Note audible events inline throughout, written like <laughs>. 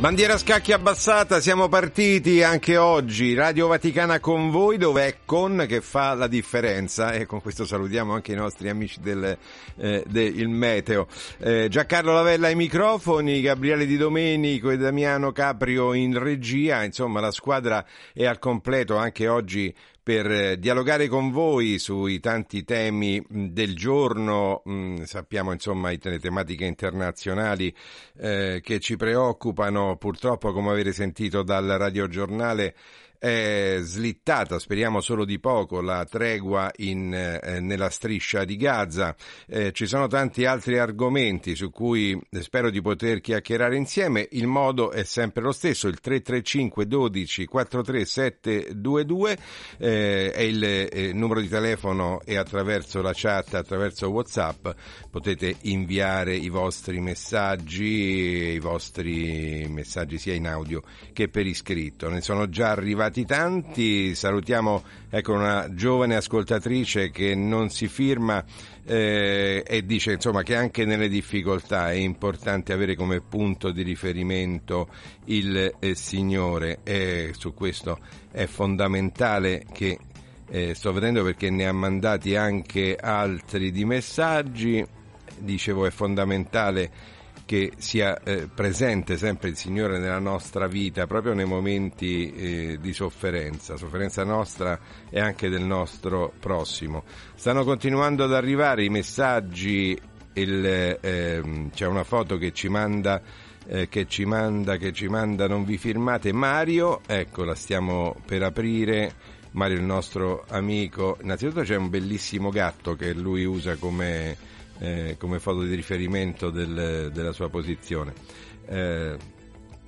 Bandiera scacchi abbassata, siamo partiti anche oggi, Radio Vaticana con voi, dove è con che fa la differenza e con questo salutiamo anche i nostri amici del, eh, del Meteo. Eh, Giancarlo Lavella ai microfoni, Gabriele Di Domenico e Damiano Caprio in regia, insomma la squadra è al completo anche oggi per dialogare con voi sui tanti temi del giorno, sappiamo insomma le tematiche internazionali eh, che ci preoccupano, purtroppo come avete sentito dal radiogiornale è slittata, speriamo solo di poco, la tregua in, eh, nella striscia di Gaza. Eh, ci sono tanti altri argomenti su cui spero di poter chiacchierare insieme. Il modo è sempre lo stesso, il 335 12 43722 eh, è il eh, numero di telefono e attraverso la chat, attraverso WhatsApp potete inviare i vostri messaggi, i vostri messaggi sia in audio che per iscritto. Ne sono già arrivati arrivati tanti, salutiamo ecco, una giovane ascoltatrice che non si firma eh, e dice insomma, che anche nelle difficoltà è importante avere come punto di riferimento il eh, Signore. E su questo è fondamentale che eh, sto vedendo perché ne ha mandati anche altri di messaggi, dicevo è fondamentale che sia eh, presente sempre il Signore nella nostra vita, proprio nei momenti eh, di sofferenza, sofferenza nostra e anche del nostro prossimo. Stanno continuando ad arrivare i messaggi, il, eh, c'è una foto che ci manda eh, che ci manda, che ci manda, non vi firmate Mario, ecco la stiamo per aprire. Mario il nostro amico, innanzitutto c'è un bellissimo gatto che lui usa come eh, come foto di riferimento del, della sua posizione. Eh,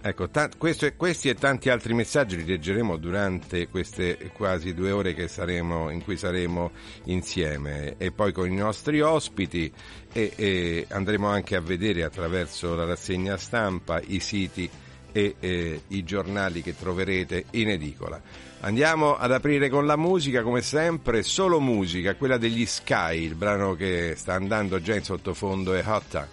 ecco, ta- questo, questi e tanti altri messaggi li leggeremo durante queste quasi due ore saremo, in cui saremo insieme e poi con i nostri ospiti e, e andremo anche a vedere attraverso la rassegna stampa i siti e eh, i giornali che troverete in edicola. Andiamo ad aprire con la musica, come sempre, solo musica, quella degli Sky, il brano che sta andando già in sottofondo è Hot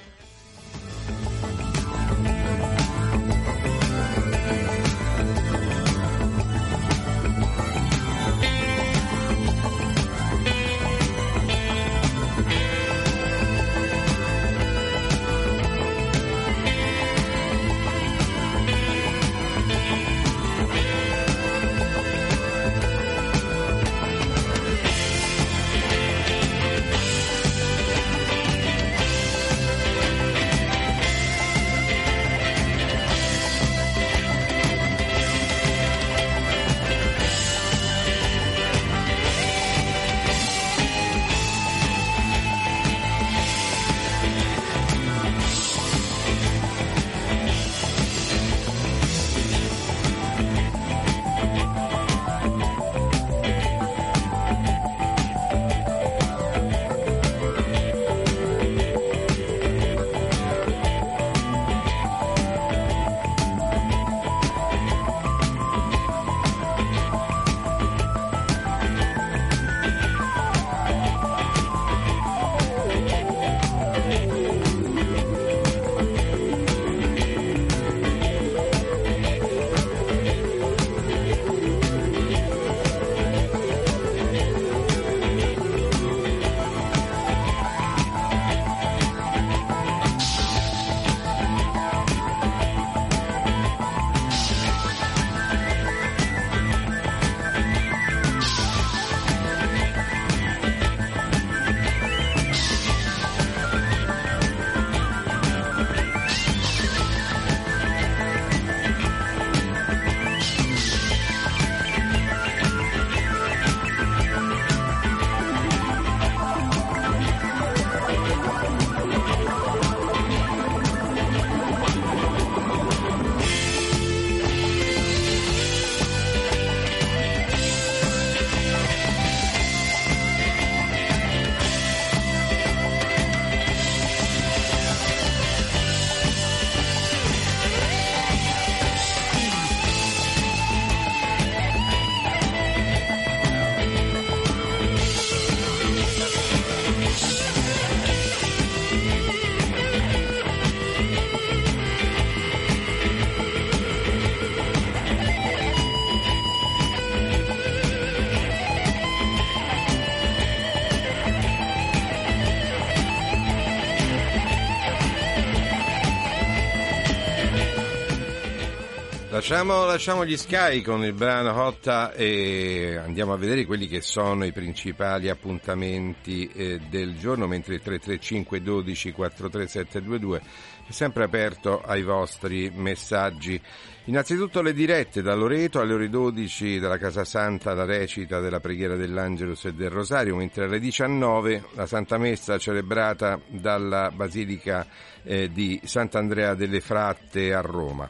Lasciamo, lasciamo, gli Sky con il brano Hotta e andiamo a vedere quelli che sono i principali appuntamenti eh, del giorno, mentre il 335 12 43722 è sempre aperto ai vostri messaggi. Innanzitutto le dirette da Loreto alle ore 12 dalla Casa Santa la recita della preghiera dell'Angelus e del Rosario, mentre alle 19 la Santa Messa celebrata dalla Basilica eh, di Sant'Andrea delle Fratte a Roma.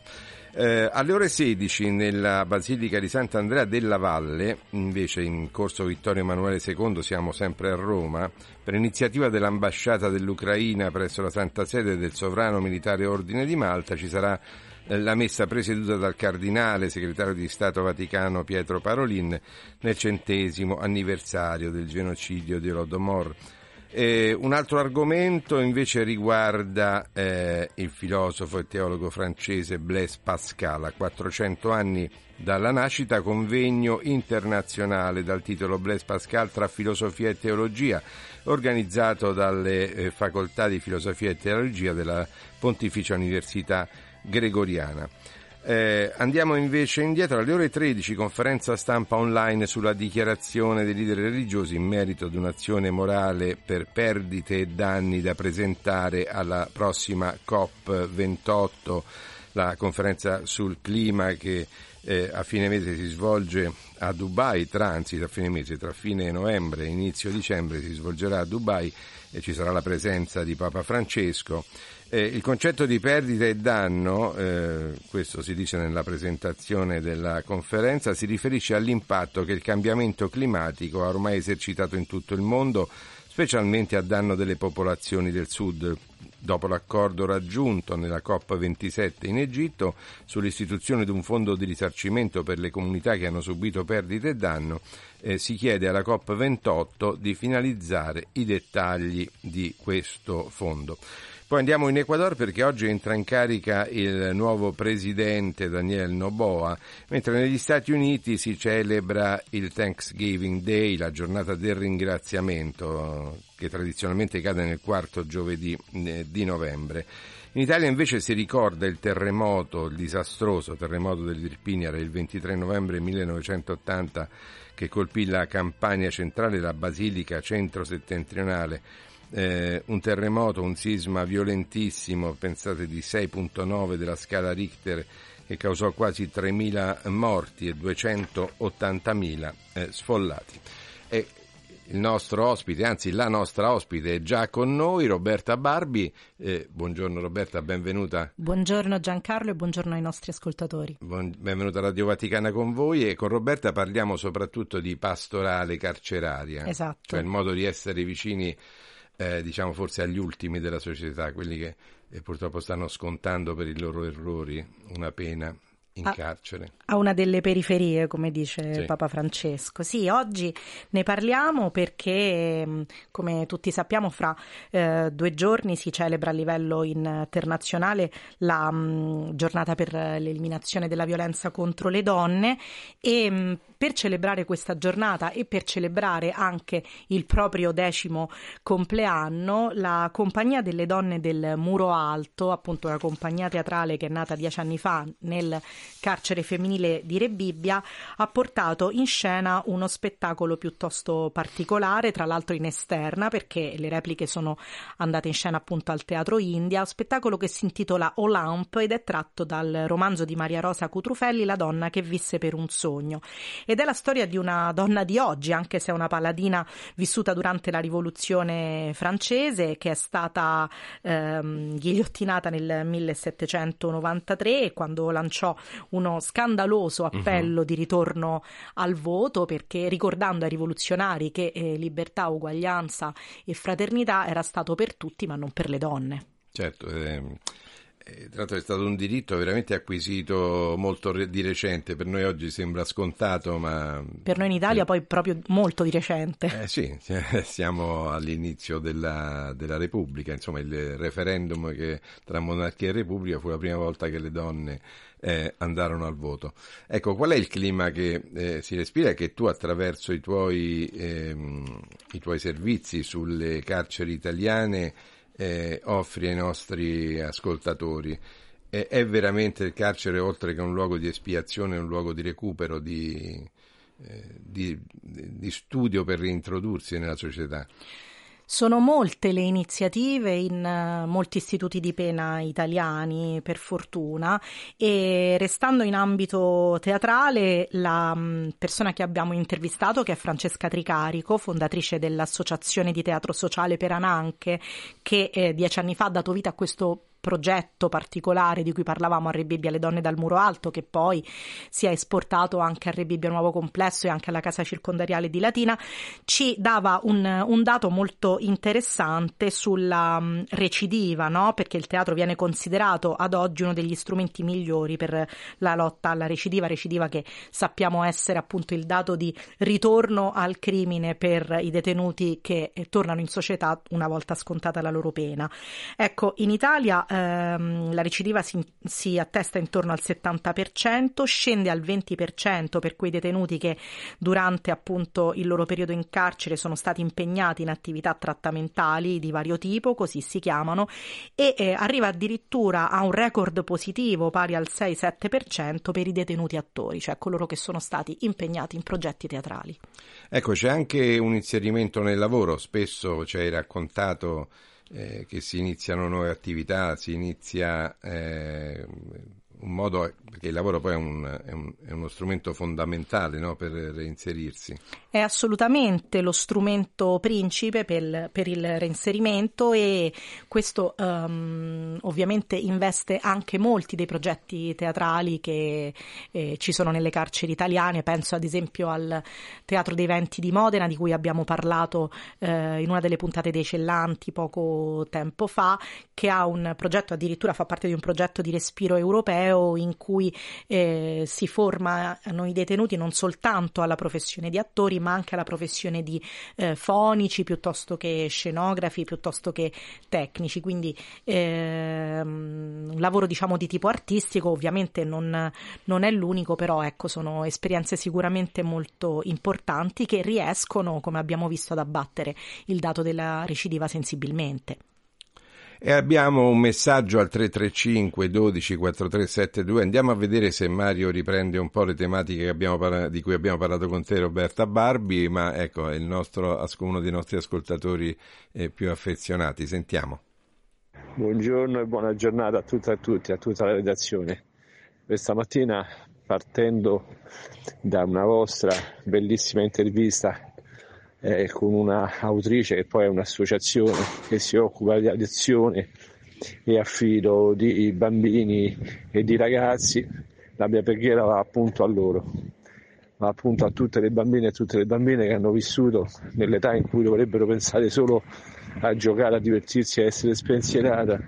Eh, alle ore 16 nella Basilica di Sant'Andrea della Valle, invece in corso Vittorio Emanuele II, siamo sempre a Roma, per iniziativa dell'ambasciata dell'Ucraina presso la Santa Sede del Sovrano Militare Ordine di Malta ci sarà eh, la messa presieduta dal cardinale segretario di Stato Vaticano Pietro Parolin nel centesimo anniversario del genocidio di Rodomor. Eh, un altro argomento invece riguarda eh, il filosofo e teologo francese Blaise Pascal, a 400 anni dalla nascita, convegno internazionale dal titolo Blaise Pascal tra filosofia e teologia, organizzato dalle eh, facoltà di filosofia e teologia della Pontificia Università Gregoriana. Eh, andiamo invece indietro alle ore 13, conferenza stampa online sulla dichiarazione dei leader religiosi in merito ad un'azione morale per perdite e danni da presentare alla prossima COP28, la conferenza sul clima che eh, a fine mese si svolge a Dubai, tra, anzi a fine mese, tra fine novembre e inizio dicembre si svolgerà a Dubai e ci sarà la presenza di Papa Francesco. Eh, il concetto di perdita e danno, eh, questo si dice nella presentazione della conferenza, si riferisce all'impatto che il cambiamento climatico ha ormai esercitato in tutto il mondo, specialmente a danno delle popolazioni del sud. Dopo l'accordo raggiunto nella COP27 in Egitto sull'istituzione di un fondo di risarcimento per le comunità che hanno subito perdite e danno, eh, si chiede alla COP28 di finalizzare i dettagli di questo fondo. Poi andiamo in Ecuador perché oggi entra in carica il nuovo presidente Daniel Noboa, mentre negli Stati Uniti si celebra il Thanksgiving Day, la giornata del ringraziamento, che tradizionalmente cade nel quarto giovedì eh, di novembre. In Italia invece si ricorda il terremoto, il disastroso terremoto dell'Irpinia del 23 novembre 1980 che colpì la campagna centrale della Basilica centro-settentrionale eh, un terremoto, un sisma violentissimo, pensate di 6.9 della scala Richter che causò quasi 3.000 morti e 280.000 eh, sfollati. E il nostro ospite, anzi la nostra ospite è già con noi, Roberta Barbi. Eh, buongiorno Roberta, benvenuta. Buongiorno Giancarlo e buongiorno ai nostri ascoltatori. Buon, benvenuta a Radio Vaticana con voi e con Roberta parliamo soprattutto di pastorale carceraria. Esatto. Cioè il modo di essere vicini eh, diciamo forse agli ultimi della società, quelli che eh, purtroppo stanno scontando per i loro errori una pena in a, carcere. A una delle periferie, come dice sì. Papa Francesco. Sì, oggi ne parliamo perché, mm, come tutti sappiamo, fra eh, due giorni si celebra a livello internazionale la mh, mm, giornata per l'eliminazione della violenza contro le donne e mh, mm, per celebrare questa giornata e per celebrare anche il proprio decimo compleanno, la Compagnia delle Donne del Muro Alto, appunto una compagnia teatrale che è nata dieci anni fa nel carcere femminile di Rebibbia, ha portato in scena uno spettacolo piuttosto particolare, tra l'altro in esterna, perché le repliche sono andate in scena appunto al Teatro India, spettacolo che si intitola Olamp ed è tratto dal romanzo di Maria Rosa Cutrufelli, La donna che visse per un sogno ed è la storia di una donna di oggi, anche se è una paladina vissuta durante la rivoluzione francese, che è stata ehm, ghigliottinata nel 1793 quando lanciò uno scandaloso mhm. appello uh-huh. di ritorno al voto perché ricordando ai rivoluzionari che eh, libertà, uguaglianza e fraternità era stato per tutti ma non per le donne. Certo, ehm eh, tra l'altro è stato un diritto veramente acquisito molto di recente, per noi oggi sembra scontato, ma... Per noi in Italia eh, poi proprio molto di recente. Eh sì, <laughs> siamo all'inizio della, della, Repubblica, insomma il referendum che, tra monarchia e Repubblica fu la prima volta che le donne eh, andarono al voto. Ecco, qual è il clima che eh, si respira e che tu attraverso i tuoi, ehm, i tuoi servizi sulle carceri italiane eh, offri ai nostri ascoltatori. è, è, veramente il carcere, oltre che un luogo di espiazione, un luogo di recupero, di, eh, di, di studio per reintrodursi nella società? Sono molte le iniziative in uh, molti istituti di pena italiani, per fortuna, e restando in ambito teatrale, la um, persona che abbiamo intervistato, che è Francesca Tricarico, fondatrice dell'Associazione di Teatro Sociale per Ananche, che eh, dieci anni fa ha dato vita a questo progetto particolare di cui parlavamo a Re Bibbia le donne dal muro alto che poi si è esportato anche a Re Bibbia Nuovo Complesso e anche alla casa circondariale di Latina ci dava un, un dato molto interessante sulla um, recidiva no? perché il teatro viene considerato ad oggi uno degli strumenti migliori per la lotta alla recidiva recidiva che sappiamo essere appunto il dato di ritorno al crimine per i detenuti che eh, tornano in società una volta scontata la loro pena ecco in Italia ehm, la recidiva si, si, attesta intorno al 70%, scende al 20% per quei detenuti che durante appunto il loro periodo in carcere sono stati impegnati in attività trattamentali di vario tipo, così si chiamano, e eh, arriva addirittura a un record positivo pari al 6-7% per i detenuti attori, cioè coloro che sono stati impegnati in progetti teatrali. Ecco, c'è anche un inserimento nel lavoro, spesso ci hai raccontato eh, che si iniziano nuove attività, si inizia eh, un modo, perché il lavoro poi è, un, è, un, è uno strumento fondamentale no, per reinserirsi. È assolutamente lo strumento principe per, per il reinserimento e questo um, ovviamente investe anche molti dei progetti teatrali che eh, ci sono nelle carceri italiane. Penso ad esempio al Teatro dei Venti di Modena di cui abbiamo parlato eh, in una delle puntate dei Cellanti poco tempo fa, che ha un progetto, addirittura fa parte di un progetto di respiro europeo in cui eh, si formano i detenuti non soltanto alla professione di attori ma anche alla professione di eh, fonici piuttosto che scenografi, piuttosto che tecnici, quindi ehm, un lavoro diciamo di tipo artistico ovviamente non, non è l'unico, però ecco sono esperienze sicuramente molto importanti che riescono, come abbiamo visto, ad abbattere il dato della recidiva sensibilmente. E abbiamo un messaggio al 335 12 4372. Andiamo a vedere se Mario riprende un po' le tematiche parla- di cui abbiamo parlato con te, Roberta Barbi, ma ecco, è nostro, uno dei nostri ascoltatori eh, più affezionati. Sentiamo. Buongiorno e buona giornata a tutti e a tutti, a tutta la redazione. Questa mattina, partendo da una vostra bellissima intervista eh, con un'autrice che poi è un'associazione che si occupa di adozione e affido di bambini e di ragazzi, la mia preghiera va appunto a loro, va appunto a tutte le bambine e tutte le bambine che hanno vissuto nell'età in cui dovrebbero pensare solo a giocare, a divertirsi, a essere spensierata,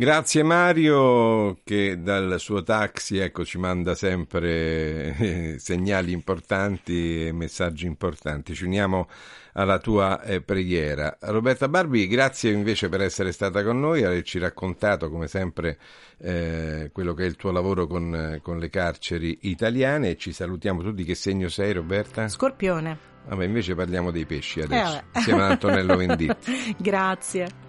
Grazie Mario che dal suo taxi ecco, ci manda sempre eh, segnali importanti e messaggi importanti. Ci uniamo alla tua eh, preghiera. Roberta Barbi, grazie invece per essere stata con noi, averci raccontato come sempre eh, quello che è il tuo lavoro con, con, le carceri italiane. Ci salutiamo tutti. Che segno sei Roberta? Scorpione. Vabbè, invece parliamo dei pesci adesso, eh, insieme ad Antonello Venditti. <laughs> grazie.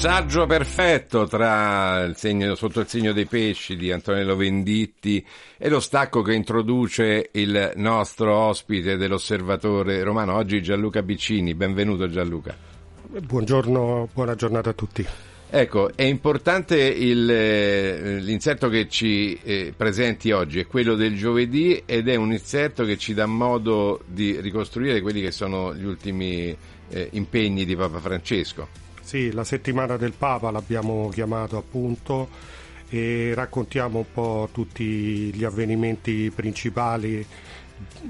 Missaggio perfetto tra il segno, sotto il segno dei pesci di Antonello Venditti e lo stacco che introduce il nostro ospite dell'osservatore romano, oggi Gianluca Biccini. Benvenuto Gianluca. Buongiorno, buona giornata a tutti. Ecco, è importante il, eh, l'inserto che ci eh, presenti oggi, è quello del giovedì ed è un inserto che ci dà modo di ricostruire quelli che sono gli ultimi eh, impegni di Papa Francesco. Sì, la settimana del Papa l'abbiamo chiamato appunto e raccontiamo un po' tutti gli avvenimenti principali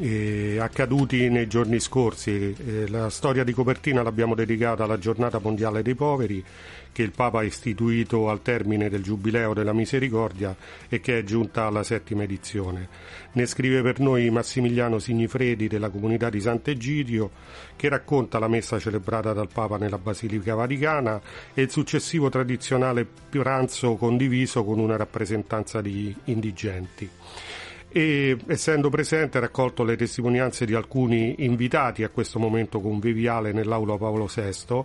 eh, accaduti nei giorni scorsi. Eh, la storia di copertina l'abbiamo dedicata alla giornata mondiale dei poveri che il Papa ha istituito al termine del Giubileo della Misericordia e che è giunta alla settima edizione. Ne scrive per noi Massimiliano Signifredi della comunità di Sant'Egidio che racconta la messa celebrata dal Papa nella Basilica Vaticana e il successivo tradizionale pranzo condiviso con una rappresentanza di indigenti e essendo presente ha raccolto le testimonianze di alcuni invitati a questo momento conviviale nell'aula Paolo VI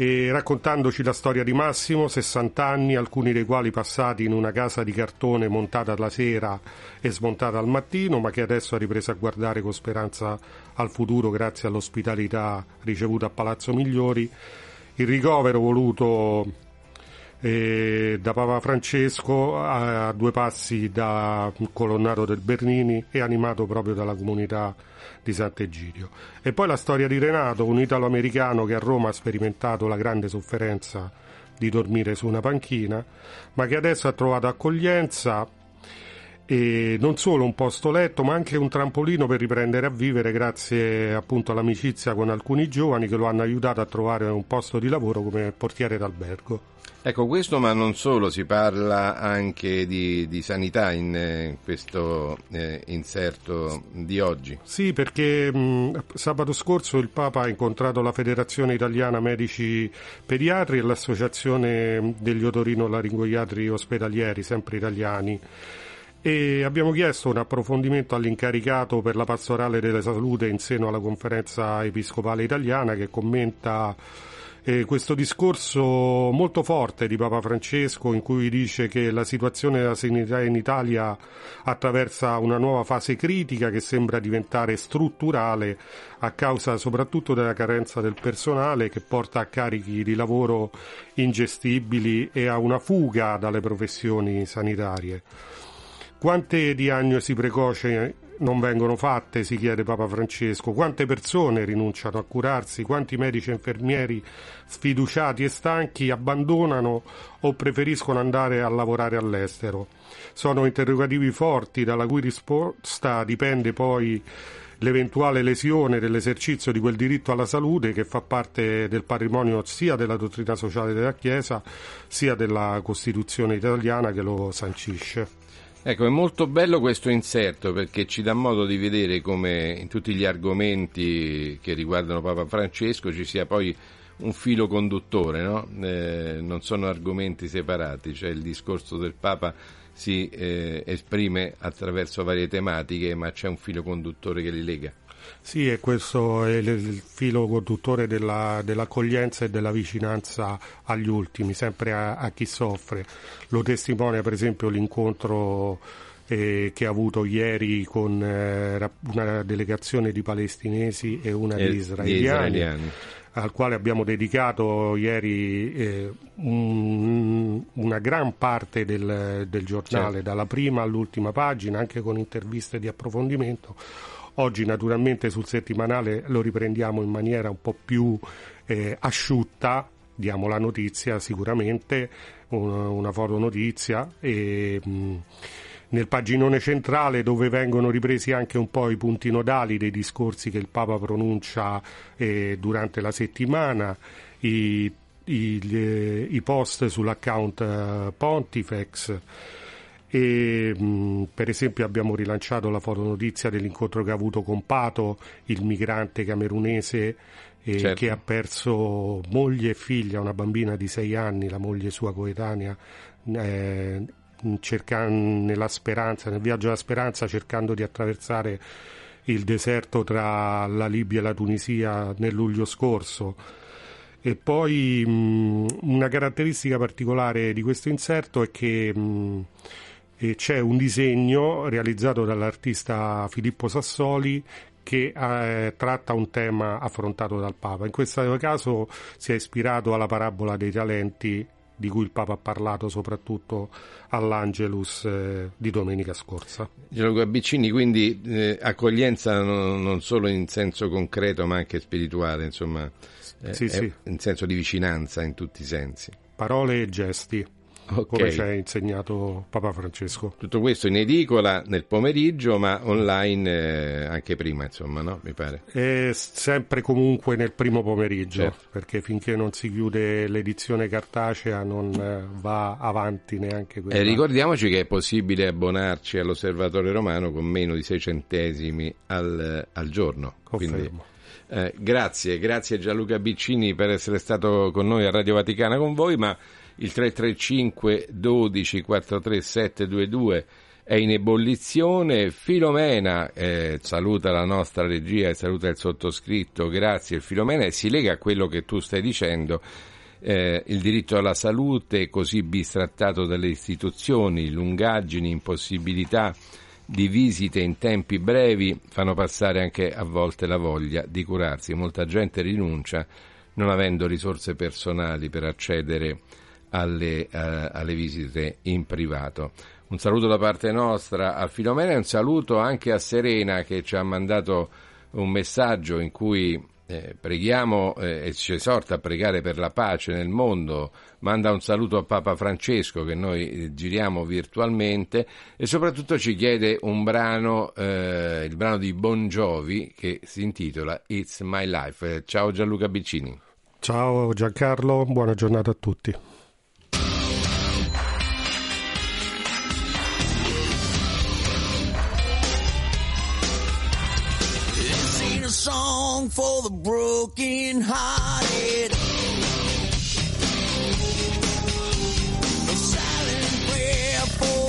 e raccontandoci la storia di Massimo, 60 anni, alcuni dei quali passati in una casa di cartone montata alla sera e smontata al mattino, ma che adesso ha ripreso a guardare con speranza al futuro grazie all'ospitalità ricevuta a Palazzo Migliori. Il ricovero voluto eh, da Papa Francesco a, a due passi da colonnato del Bernini e animato proprio dalla comunità di Sant'Egidio. E poi la storia di Renato, un italo-americano che a Roma ha sperimentato la grande sofferenza di dormire su una panchina, ma che adesso ha trovato accoglienza e non solo un posto letto ma anche un trampolino per riprendere a vivere grazie appunto all'amicizia con alcuni giovani che lo hanno aiutato a trovare un posto di lavoro come portiere d'albergo. Ecco, questo ma non solo, si parla anche di, di sanità in eh, questo eh, inserto di oggi. Sì, perché mh, sabato scorso il Papa ha incontrato la Federazione Italiana Medici Pediatri e l'Associazione degli Otorino-Laringoiatri Ospedalieri, sempre italiani e abbiamo chiesto un approfondimento all'incaricato per la pastorale della salute in seno alla conferenza episcopale italiana che commenta eh, questo discorso molto forte di Papa Francesco in cui dice che la situazione della sanità in Italia attraversa una nuova fase critica che sembra diventare strutturale a causa soprattutto della carenza del personale che porta a carichi di lavoro ingestibili e a una fuga dalle professioni sanitarie. Quante diagnosi precoci non vengono fatte, si chiede Papa Francesco, quante persone rinunciano a curarsi, quanti medici e infermieri sfiduciati e stanchi abbandonano o preferiscono andare a lavorare all'estero. Sono interrogativi forti dalla cui risposta dipende poi l'eventuale lesione dell'esercizio di quel diritto alla salute che fa parte del patrimonio sia della dottrina sociale della Chiesa sia della Costituzione italiana che lo sancisce. Ecco, è molto bello questo inserto perché ci dà modo di vedere come in tutti gli argomenti che riguardano Papa Francesco ci sia poi un filo conduttore, no? eh, non sono argomenti separati, cioè il discorso del Papa si eh, esprime attraverso varie tematiche, ma c'è un filo conduttore che li lega. Sì, e questo è il filo conduttore della, dell'accoglienza e della vicinanza agli ultimi, sempre a, a chi soffre. Lo testimonia per esempio l'incontro eh, che ha avuto ieri con eh, una delegazione di palestinesi e una di israeliani. Di israeliani al quale abbiamo dedicato ieri eh, un, una gran parte del, del giornale, certo. dalla prima all'ultima pagina, anche con interviste di approfondimento Oggi naturalmente sul settimanale lo riprendiamo in maniera un po' più eh, asciutta, diamo la notizia sicuramente, una, una fotonotizia e mh, nel paginone centrale dove vengono ripresi anche un po' i punti nodali dei discorsi che il Papa pronuncia eh, durante la settimana, i, i, i post sull'account uh, Pontifex e mh, per esempio abbiamo rilanciato la fotonotizia dell'incontro che ha avuto con Pato, il migrante camerunese eh, certo. che ha perso moglie e figlia, una bambina di sei anni, la moglie sua coetanea, eh, cerca, nella speranza, nel viaggio della speranza cercando di attraversare il deserto tra la Libia e la Tunisia nel luglio scorso. E poi mh, una caratteristica particolare di questo inserto è che mh, e c'è un disegno realizzato dall'artista Filippo Sassoli che eh, tratta un tema affrontato dal Papa. In questo caso si è ispirato alla parabola dei talenti di cui il Papa ha parlato soprattutto all'Angelus eh, di domenica scorsa. Gianluca Biccini, quindi eh, accoglienza non, non, solo in senso concreto ma anche spirituale, insomma, eh, sì, sì. in senso di vicinanza in tutti i sensi. Parole e gesti okay. come ci ha insegnato Papa Francesco. Tutto questo in edicola nel pomeriggio, ma online eh, anche prima, insomma, no? Mi pare. È sempre comunque nel primo pomeriggio, certo. perché finché non si chiude l'edizione cartacea non eh, va avanti neanche quella. E ricordiamoci che è possibile abbonarci all'Osservatorio Romano con meno di 6 centesimi al, al giorno. Confermo. Quindi, eh, grazie, grazie Gianluca Biccini per essere stato con noi a Radio Vaticana con voi, ma il 335 12 43 722 è in ebollizione. Filomena eh, saluta la nostra regia e saluta il sottoscritto, grazie Filomena, e si lega a quello che tu stai dicendo. Eh, il diritto alla salute così bistrattato dalle istituzioni, lungaggini, impossibilità di visite in tempi brevi fanno passare anche a volte la voglia di curarsi. Molta gente rinuncia non avendo risorse personali per accedere alle, uh, alle visite in privato. Un saluto da parte nostra a Filomena e un saluto anche a Serena che ci ha mandato un messaggio in cui eh, preghiamo eh, e ci esorta a pregare per la pace nel mondo, manda un saluto a Papa Francesco che noi eh, giriamo virtualmente e soprattutto ci chiede un brano, eh, il brano di Bon Jovi che si intitola It's My Life. Eh, ciao Gianluca Biccini. Ciao Giancarlo, buona giornata a tutti. Song for the broken hearted. A silent prayer for.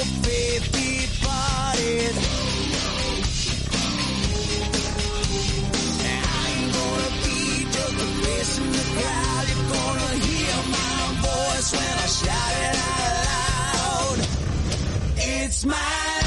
I ain't gonna be just a face in the crowd. You're gonna hear my voice when I shout it out loud. It's my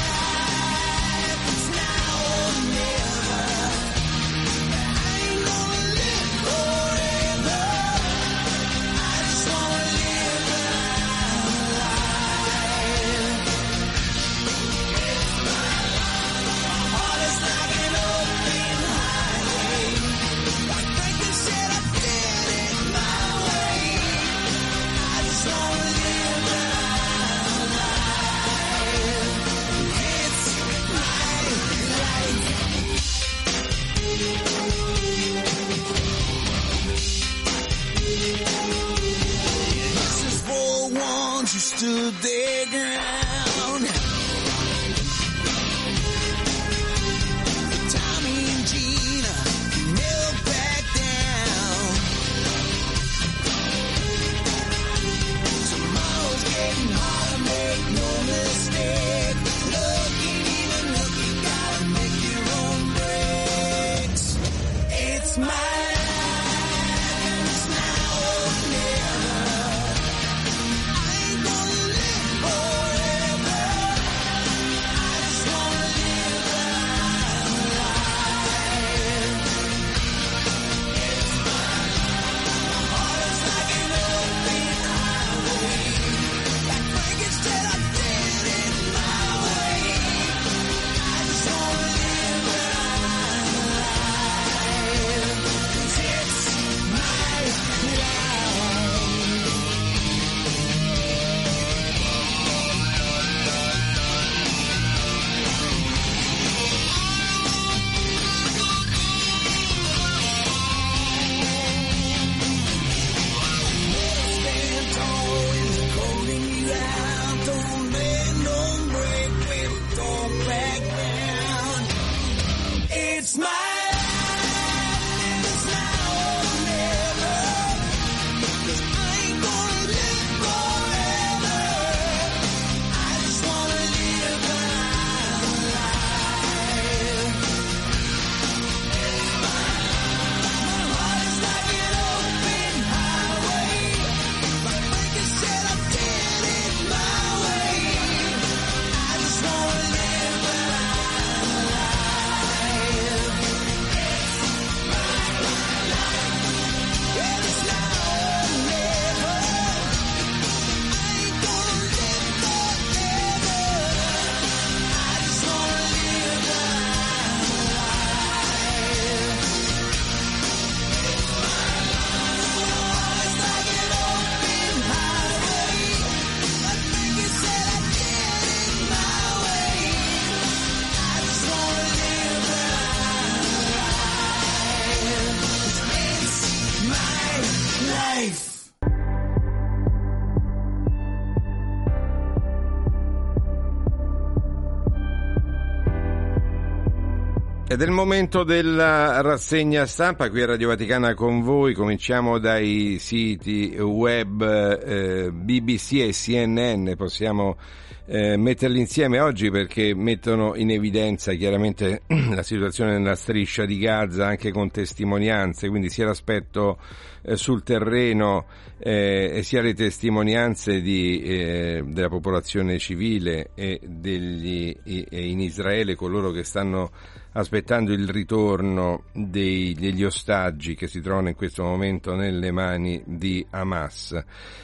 Ed è il momento della rassegna stampa qui a Radio Vaticana con voi. Cominciamo dai siti web eh, BBC e CNN. Possiamo eh, metterli insieme oggi perché mettono in evidenza chiaramente <clears throat> la situazione nella striscia di Gaza anche con testimonianze, quindi sia l'aspetto eh, sul terreno eh, sia le testimonianze di, eh, della popolazione civile e, degli, e in Israele coloro che stanno aspettando il ritorno dei, degli ostaggi che si trovano in questo momento nelle mani di Hamas.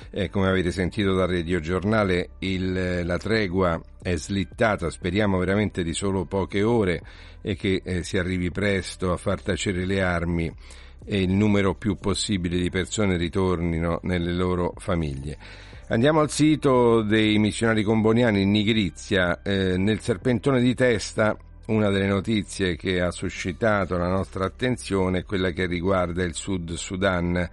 Eh, come avete sentito dal radiogiornale, il, la tregua è slittata, speriamo veramente di solo poche ore e che eh, si arrivi presto a far tacere le armi e il numero più possibile di persone ritornino nelle loro famiglie. Andiamo al sito dei missionari comboniani in Nigrizia, eh, nel serpentone di testa una delle notizie che ha suscitato la nostra attenzione è quella che riguarda il Sud Sudan.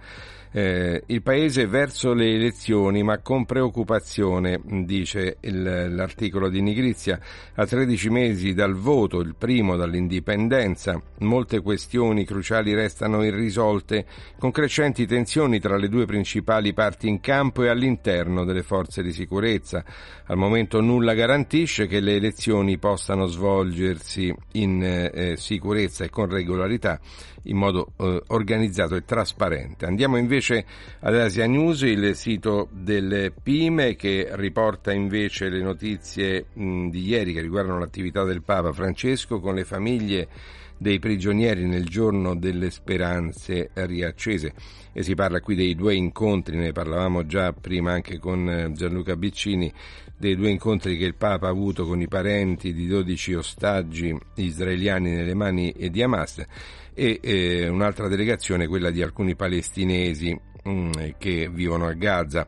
Eh, il paese verso le elezioni, ma con preoccupazione, dice il, l'articolo di Nigrizia, a 13 mesi dal voto, il primo dall'indipendenza, molte questioni cruciali restano irrisolte, con crescenti tensioni tra le due principali parti in campo e all'interno delle forze di sicurezza. Al momento nulla garantisce che le elezioni possano svolgersi in eh, sicurezza e con regolarità in modo eh, organizzato e trasparente. Andiamo invece ad Asia News, il sito del PIME che riporta invece le notizie mh, di ieri che riguardano l'attività del Papa Francesco con le famiglie dei prigionieri nel giorno delle speranze riaccese e si parla qui dei due incontri, ne parlavamo già prima anche con Gianluca Biccini, dei due incontri che il Papa ha avuto con i parenti di 12 ostaggi israeliani nelle mani di Hamas e eh, un'altra delegazione, quella di alcuni palestinesi mh, che vivono a Gaza.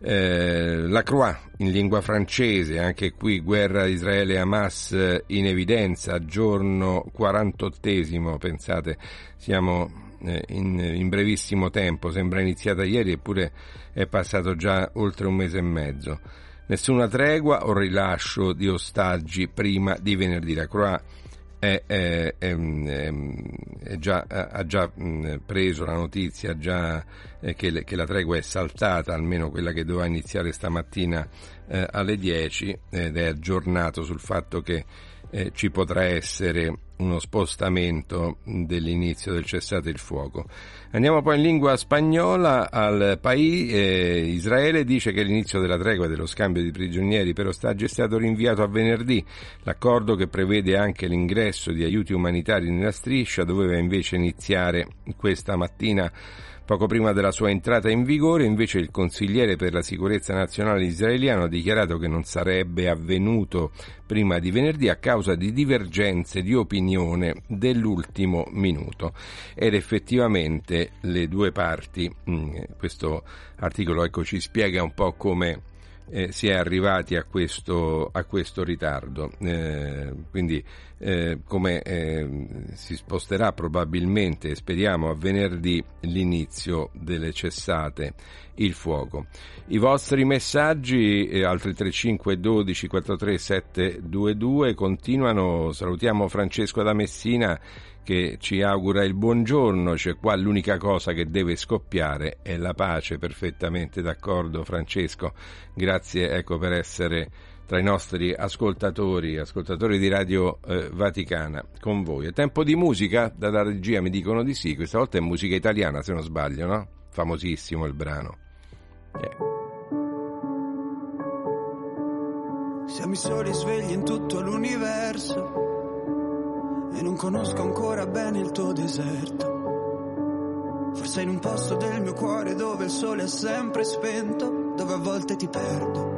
Eh, la Croix in lingua francese, anche qui guerra Israele-Hamas in evidenza, giorno 48esimo, pensate, siamo eh, in, in, brevissimo tempo, sembra iniziata ieri eppure è passato già oltre un mese e mezzo. Nessuna tregua o rilascio di ostaggi prima di venerdì. La Croix è, è, è, già, ha già preso la notizia già, eh, che, che, la tregua è saltata, almeno quella che doveva iniziare stamattina eh, alle 10 ed è aggiornato sul fatto che eh, ci potrà essere uno spostamento dell'inizio del cessate il fuoco. Andiamo poi in lingua spagnola al País. Eh, Israele dice che l'inizio della tregua e dello scambio di prigionieri per ostaggio è stato rinviato a venerdì. L'accordo che prevede anche l'ingresso di aiuti umanitari nella striscia doveva invece iniziare questa mattina Poco prima della sua entrata in vigore, invece, il consigliere per la sicurezza nazionale israeliano ha dichiarato che non sarebbe avvenuto prima di venerdì a causa di divergenze di opinione dell'ultimo minuto. Ed effettivamente le due parti, mm, questo articolo ecco, ci spiega un po' come eh, si è arrivati a questo, a questo ritardo. Eh, quindi eh, come eh, si sposterà probabilmente, speriamo, a venerdì l'inizio delle cessate il fuoco. I vostri messaggi, eh, altri 35 12 43 722, continuano. Salutiamo Francesco da Messina che ci augura il buongiorno, cioè qua l'unica cosa che deve scoppiare è la pace, perfettamente d'accordo Francesco, grazie ecco, per essere tra i nostri ascoltatori, ascoltatori di Radio eh, Vaticana con voi. È tempo di musica, dalla regia mi dicono di sì, questa volta è musica italiana se non sbaglio, no? Famosissimo il brano. Yeah. Siamo i soli svegli in tutto l'universo e non conosco ancora bene il tuo deserto. Forse in un posto del mio cuore dove il sole è sempre spento, dove a volte ti perdo,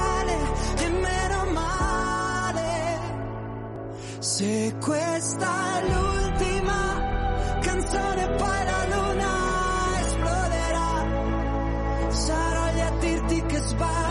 Se questa è l'ultima canzone poi la luna esploderà. Sarò lì a dirti che sbagli,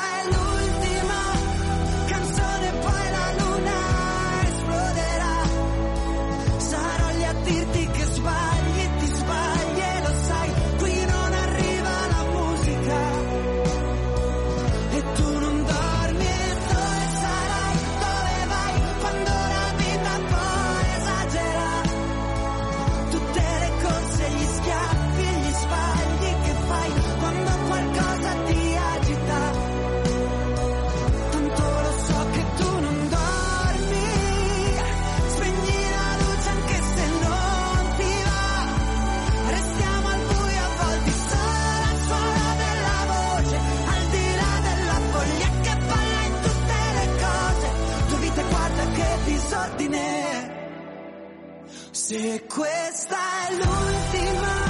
Se questa è l'ultima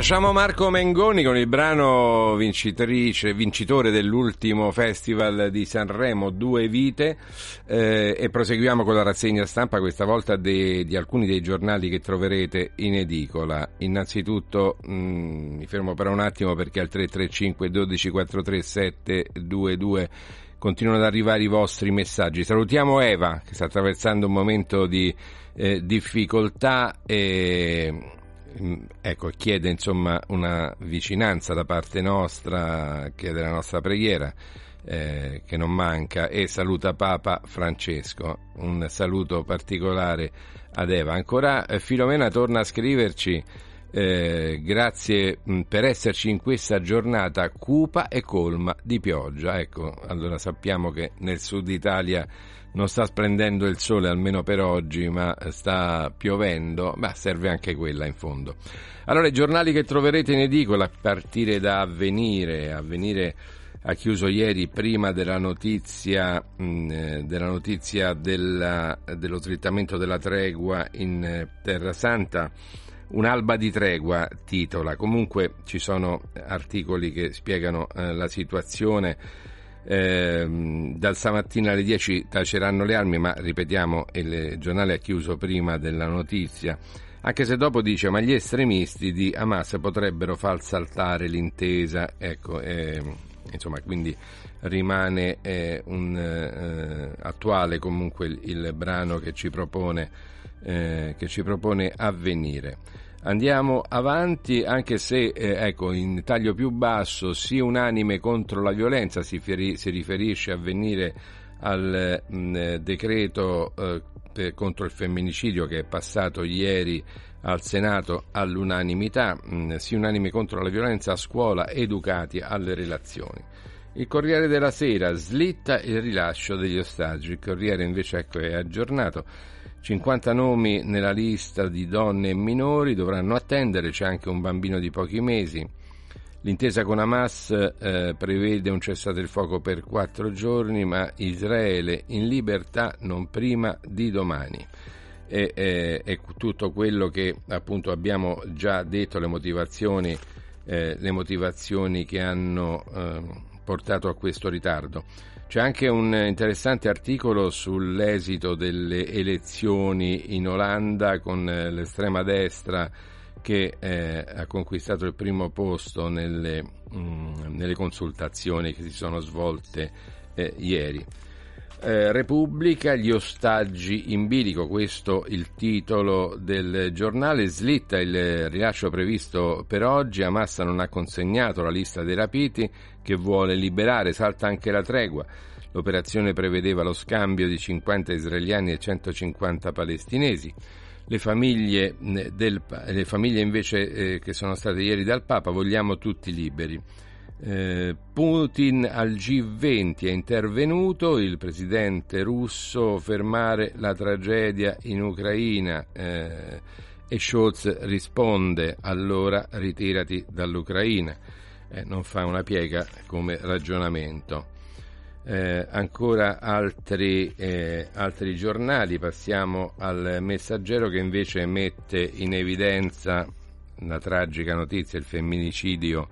lasciamo Marco Mengoni con il brano vincitrice, vincitore dell'ultimo festival di Sanremo, Due Vite, eh, e proseguiamo con la rassegna stampa, questa volta de- di alcuni dei giornali che troverete in edicola. Innanzitutto mh, mi fermo per un attimo perché al 335 12 43 722 continuano ad arrivare i vostri messaggi. Salutiamo Eva che sta attraversando un momento di eh, difficoltà e Mm, ecco, chiede insomma una vicinanza da parte nostra, chiede la nostra preghiera eh, che non manca e saluta Papa Francesco. Un saluto particolare ad Eva. Ancora eh, Filomena torna a scriverci. eh, grazie mh, per esserci in questa giornata cupa e colma di pioggia. Ecco, allora sappiamo che nel sud Italia non sta splendendo il sole almeno per oggi, ma sta piovendo, ma serve anche quella in fondo. Allora, i giornali che troverete in edicola a partire da Avvenire, Avvenire ha chiuso ieri prima della notizia, mh, eh, della notizia della- dello slittamento della tregua in eh, Terra Santa. Un'alba di tregua titola, comunque ci sono articoli che spiegano eh, la situazione. Ehm, dal stamattina alle 10 taceranno le armi, ma ripetiamo, il giornale ha chiuso prima della notizia. Anche se dopo dice, ma gli estremisti di Hamas potrebbero far saltare l'intesa. Ecco, ehm, insomma, quindi rimane eh, un, eh, attuale comunque il, il brano che ci propone, eh, che ci propone avvenire. Andiamo avanti, anche se eh, ecco, in taglio più basso, sì unanime contro la violenza, si, feri- si riferisce a venire al mh, decreto eh, per- contro il femminicidio che è passato ieri al Senato all'unanimità, mh, sì unanime contro la violenza a scuola, educati alle relazioni. Il Corriere della Sera slitta il rilascio degli ostaggi, il Corriere invece ecco, è aggiornato. 50 nomi nella lista di donne e minori dovranno attendere, c'è anche un bambino di pochi mesi. L'intesa con Hamas eh, prevede un cessate il fuoco per quattro giorni, ma Israele in libertà non prima di domani. E, e- e tutto quello che appunto abbiamo già detto, le motivazioni, eh, le motivazioni che hanno eh, portato a questo ritardo. C'è anche un interessante articolo sull'esito delle elezioni in Olanda con eh, l'estrema destra che eh, ha conquistato il primo posto nelle, mm, nelle consultazioni che si sono svolte eh, ieri. Eh, Repubblica, gli ostaggi in bilico, questo il titolo del giornale, slitta il rilascio previsto per oggi, Hamas non ha consegnato la lista dei rapiti che vuole liberare, salta anche la tregua. L'operazione prevedeva lo scambio di 50 israeliani e 150 palestinesi. Le famiglie, del, le famiglie invece eh, che sono state ieri dal Papa, vogliamo tutti liberi. Eh, Putin al G20 è intervenuto, il presidente russo fermare la tragedia in Ucraina eh, e Scholz risponde allora ritirati dall'Ucraina. Eh, non fa una piega come ragionamento. Eh, ancora altri, eh, altri giornali, passiamo al messaggero che invece mette in evidenza la tragica notizia, il femminicidio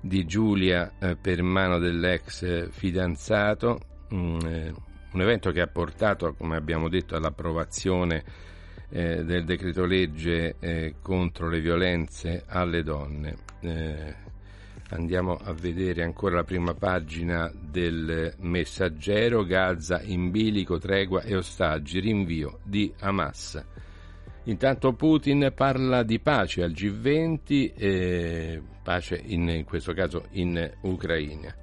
di Giulia eh, per mano dell'ex fidanzato, mm, eh, un evento che ha portato, come abbiamo detto, all'approvazione eh, del decreto legge eh, contro le violenze alle donne. Andiamo a vedere ancora la prima pagina del messaggero, Gaza in bilico, tregua e ostaggi, rinvio di Hamas. Intanto Putin parla di pace al G20, eh, pace in, in, questo caso in Ucraina.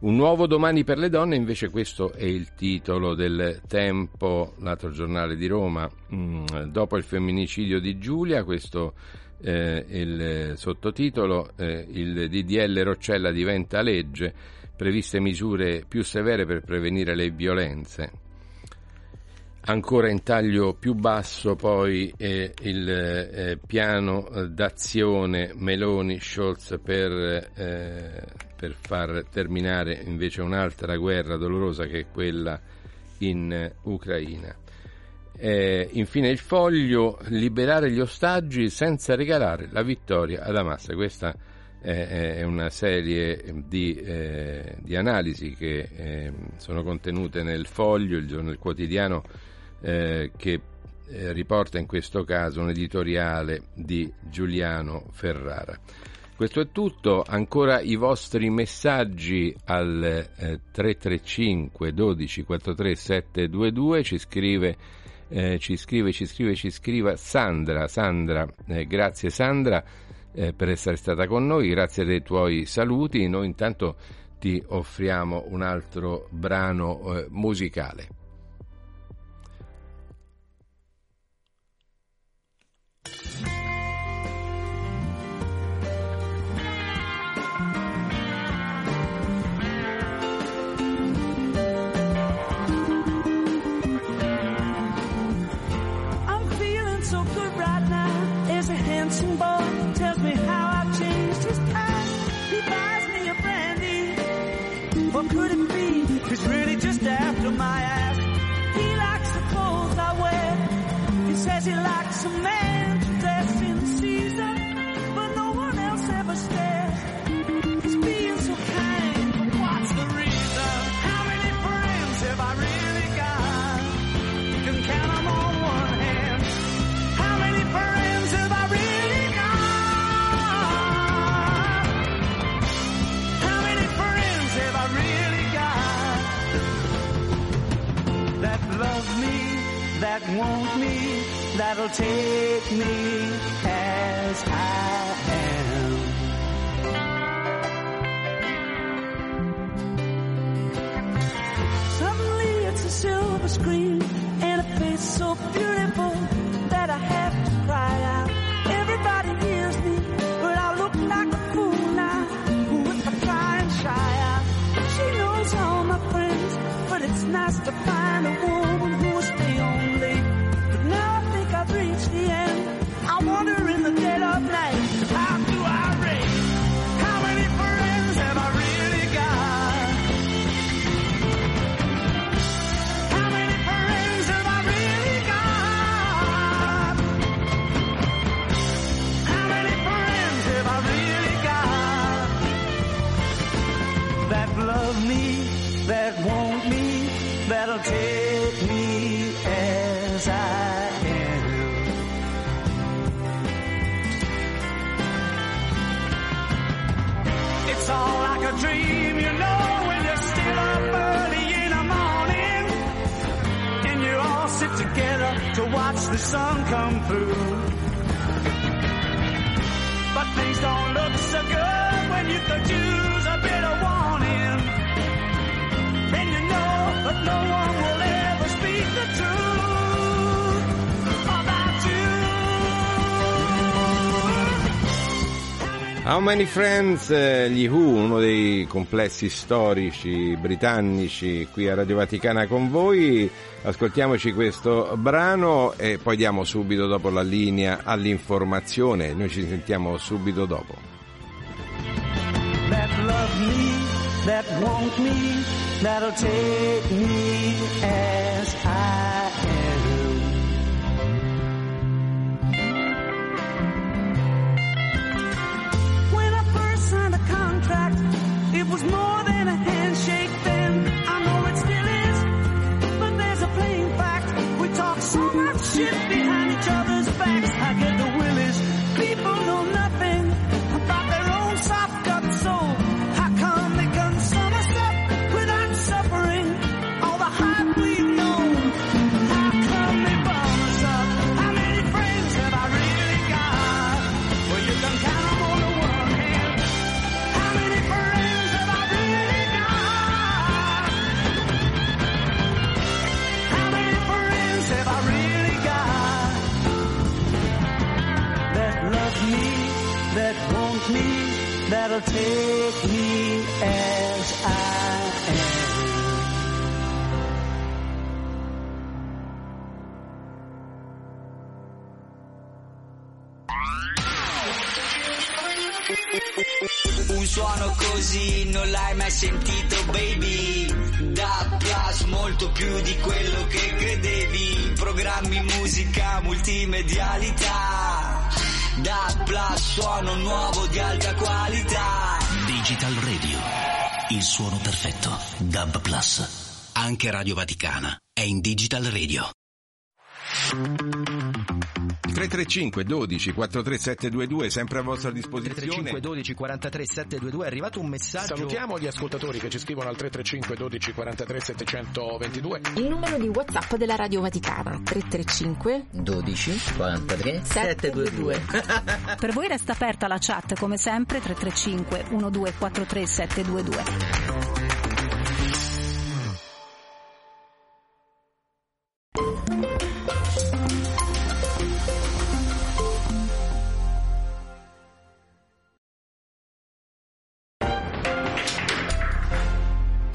Un nuovo domani per le donne, invece questo è il titolo del Tempo, l'altro giornale di Roma, mm, dopo il femminicidio di Giulia, questo è il sottotitolo, eh, il DDL Roccella diventa legge, previste misure più severe per prevenire le violenze. Ancora in taglio più basso poi eh, il eh, piano d'azione Meloni-Scholz per, eh, per, far terminare invece un'altra guerra dolorosa che è quella in Ucraina. Infine il foglio, liberare gli ostaggi senza regalare la vittoria ad Hamas. Questa è una serie di, eh, di analisi che eh, sono contenute nel foglio, il giorno del quotidiano eh, che eh, riporta in questo caso un editoriale di Giuliano Ferrara. Questo è tutto, ancora i vostri messaggi al eh, 335 12 43 722 ci scrive, eh, ci scrive, ci scrive, ci scrive Sandra, Sandra, eh, grazie Sandra eh, per essere stata con noi, grazie dei tuoi saluti, noi intanto ti offriamo un altro brano eh, musicale. Want me, that'll take me the sun come through. But things don't look so good when you could use a bit of warning. Then you know that no one will ever speak the truth. How Many Friends, eh, gli Who, uno dei complessi storici britannici qui a Radio Vaticana con voi. Ascoltiamoci questo brano e poi diamo subito dopo la linea all'informazione. Noi ci sentiamo subito dopo. that love me, that want me, that'll take me as I am. When I first signed a contract, it was more than a that want me, that'll take me as I am. Un suono così non l'hai mai sentito, baby. Da Plus molto più di quello che credevi. Programmi, musica, multimedialità. Da Plus suono nuovo di alta qualità. Digital Radio, il suono perfetto. Dub Plus. Anche Radio Vaticana è in Digital Radio. 335 12 43722 sempre a vostra disposizione. 335 12 43 722 è arrivato un messaggio Salutiamo gli ascoltatori che ci scrivono al 335 12 43 722. Il numero di WhatsApp della Radio Vaticana 335 12 43 722. Per voi resta aperta la chat come sempre 335 1243 722.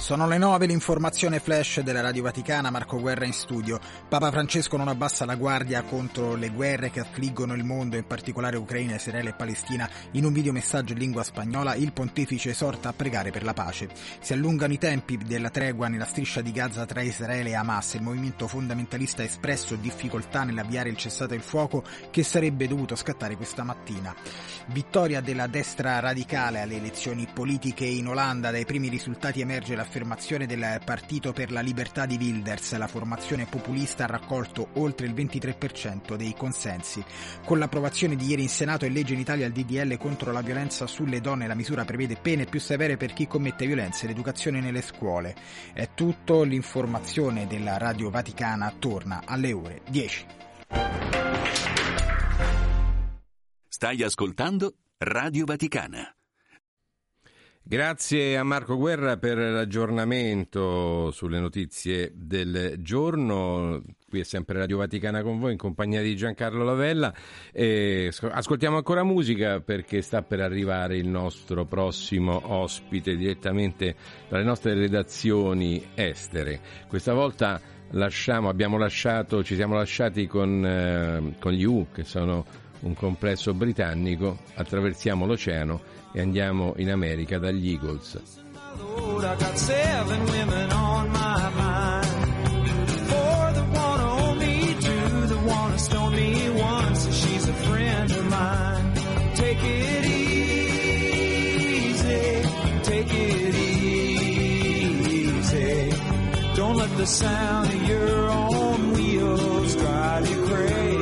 Sono le 9, l'informazione flash della Radio Vaticana, Marco Guerra in studio. Papa Francesco non abbassa la guardia contro le guerre che affliggono il mondo, in particolare Ucraina, Israele e Palestina. In un videomessaggio in lingua spagnola il pontefice esorta a pregare per la pace. Si allungano i tempi della tregua nella striscia di Gaza tra Israele e Hamas. Il movimento fondamentalista ha espresso difficoltà nell'avviare il cessate il fuoco che sarebbe dovuto scattare questa mattina. Vittoria della destra radicale alle elezioni politiche in Olanda. Dai primi risultati emerge l'affermazione del Partito per la Libertà di Wilders. La formazione populista ha raccolto oltre il 23% dei consensi. Con l'approvazione di ieri in Senato e legge in Italia il DDL contro la violenza sulle donne, la misura prevede pene più severe per chi commette violenza e l'educazione nelle scuole. È tutto, l'informazione della Radio Vaticana torna alle ore 10. Stai ascoltando Radio Vaticana. Grazie a Marco Guerra per l'aggiornamento sulle notizie del giorno. Qui è sempre Radio Vaticana con voi in compagnia di Giancarlo Lavella. E ascoltiamo ancora musica perché sta per arrivare il nostro prossimo ospite direttamente dalle nostre redazioni estere. Questa volta lasciamo, lasciato, ci siamo lasciati con, eh, con gli U che sono un complesso britannico, attraversiamo l'oceano e andiamo in America dagli Eagles. Don't let the sound of your own wheels drive you crazy.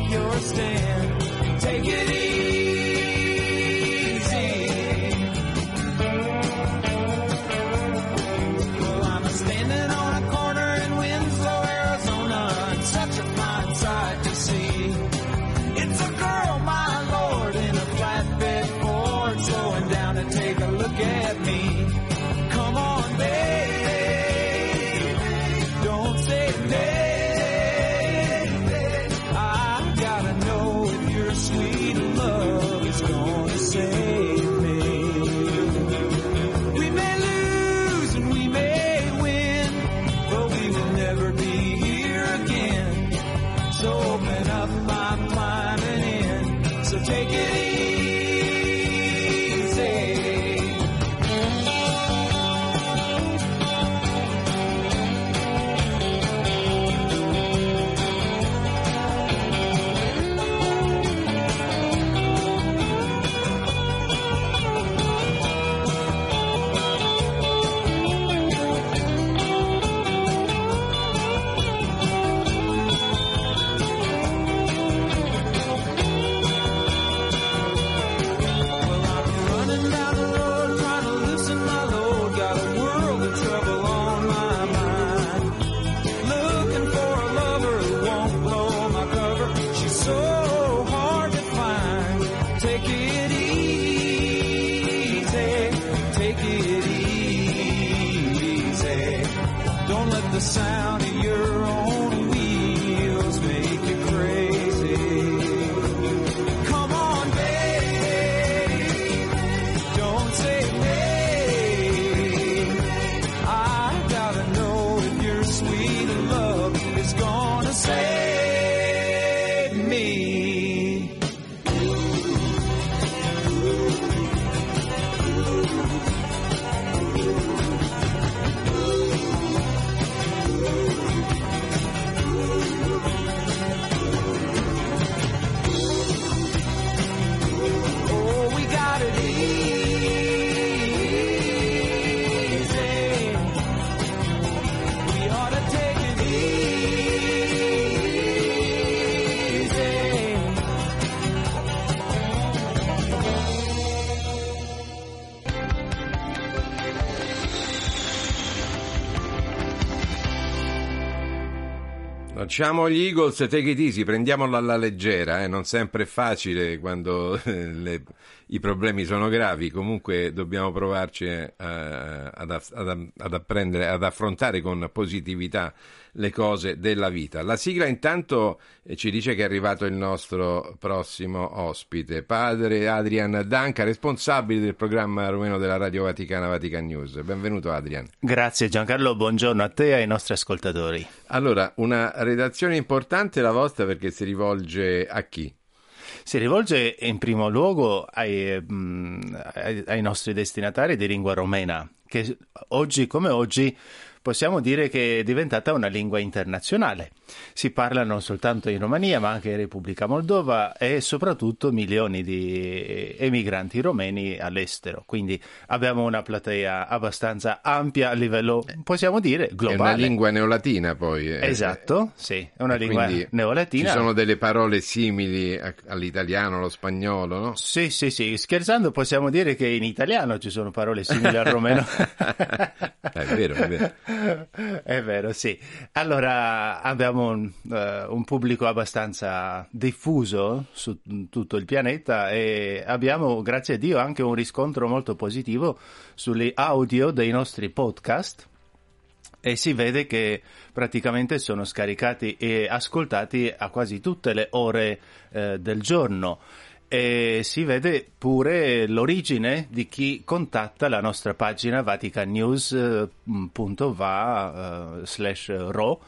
take your stand. Take it easy. Facciamo gli Eagles, take it easy, prendiamolo alla leggera, eh, non sempre è facile quando <laughs> le- i problemi sono gravi, comunque dobbiamo provarci eh, ad, ad, ad apprendere, ad affrontare con positività le cose della vita. La sigla intanto eh, ci dice che è arrivato il nostro prossimo ospite, padre Adrian Danca, responsabile del programma rumeno della Radio Vaticana Vatican News. Benvenuto Adrian. Grazie Giancarlo, buongiorno a te e ai nostri ascoltatori. Allora, una redazione importante la vostra perché si rivolge a chi? Si rivolge in primo luogo ai, mm, ai- ai nostri destinatari di lingua romena, che oggi come oggi possiamo dire che è diventata una lingua internazionale. Si parla non soltanto in Romania, ma anche in Repubblica Moldova e soprattutto milioni di emigranti romeni all'estero. Quindi abbiamo una platea abbastanza ampia a livello, possiamo dire, È globale. una lingua neolatina poi. eh. Esatto, sì, è una E lingua neolatina. Ci sono delle parole simili all'italiano, allo spagnolo, no? Sì, sì, sì, scherzando possiamo dire che in italiano ci sono parole simili al romeno. <laughs> è vero, è vero. <laughs> È vero, sì. Allora abbiamo un, eh, un pubblico abbastanza diffuso su tutto il pianeta e abbiamo, grazie a Dio, anche un riscontro molto positivo sulle audio dei nostri podcast e si vede che praticamente sono scaricati e ascoltati a quasi tutte le ore eh, del giorno. E si vede pure l'origine di chi contatta la nostra pagina vaticannews.va slash ro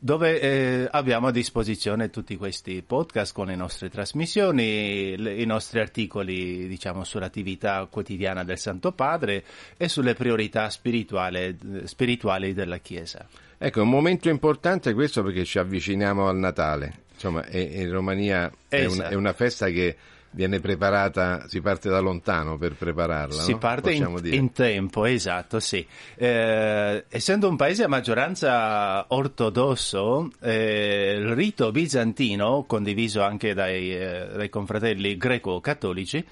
dove eh, abbiamo a disposizione tutti questi podcast con le nostre trasmissioni, le- i nostri articoli diciamo sull'attività quotidiana del Santo Padre e sulle priorità spirituali della Chiesa. Ecco, un momento importante questo perché ci avviciniamo al Natale. Insomma, in Romania è, un- Esatto. è una festa che viene preparata, si parte da lontano per prepararla. Si no? parte in, in tempo, esatto, sì. Eh, essendo un paese a maggioranza ortodosso, eh, il rito bizantino, condiviso anche dai, eh, dai confratelli greco-cattolici,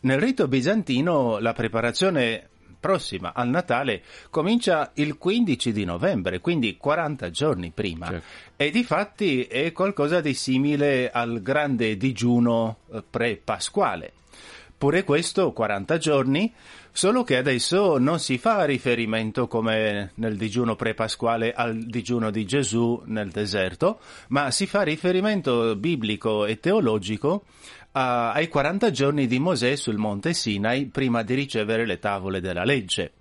nel rito bizantino la preparazione prossima al Natale comincia il 15 di novembre, quindi 40 giorni prima. E di fatti è qualcosa di simile al grande digiuno eh, pre-pasquale. Pure questo 40 giorni, solo che adesso non si fa riferimento come nel digiuno pre-pasquale al digiuno di Gesù nel deserto, ma si fa riferimento biblico e teologico ai 40 giorni di Mosè sul monte Sinai prima di ricevere le tavole della legge.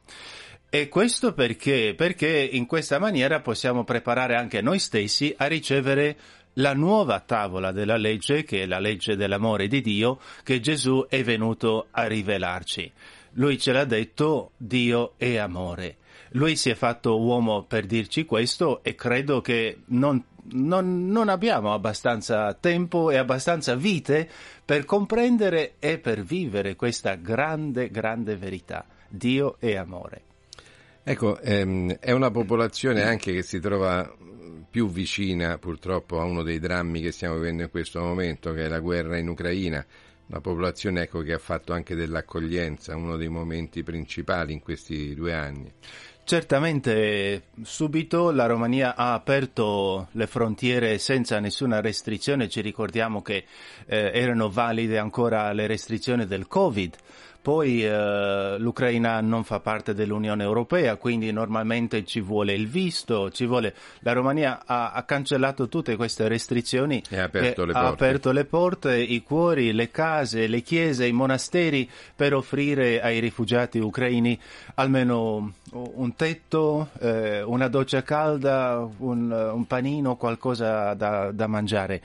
E questo perché? Perché in questa maniera possiamo preparare anche noi stessi a ricevere la nuova tavola della legge, che è la legge dell'amore di Dio, che Gesù è venuto a rivelarci. Lui ce l'ha detto, Dio è amore. Lui si è fatto uomo per dirci questo e credo che non, non- non abbiamo abbastanza tempo e abbastanza vite per comprendere e per vivere questa grande, grande verità. Dio è amore. Ecco, ehm, è una popolazione anche che si trova più vicina purtroppo a uno dei drammi che stiamo vivendo in questo momento, che è la guerra in Ucraina. Una popolazione ecco, che ha fatto anche dell'accoglienza uno dei momenti principali in questi due anni. Certamente subito la Romania ha aperto le frontiere senza nessuna restrizione, ci ricordiamo che eh, erano valide ancora le restrizioni del Covid. Poi eh, l'Ucraina non fa parte dell'Unione Europea, quindi normalmente ci vuole il visto, ci vuole... La Romania ha, ha cancellato tutte queste restrizioni E ha aperto le ha porte. aperto le porte, i cuori, le case, le chiese, i monasteri per offrire ai rifugiati ucraini almeno un tetto, eh, una doccia calda, un, un panino, qualcosa da, da mangiare.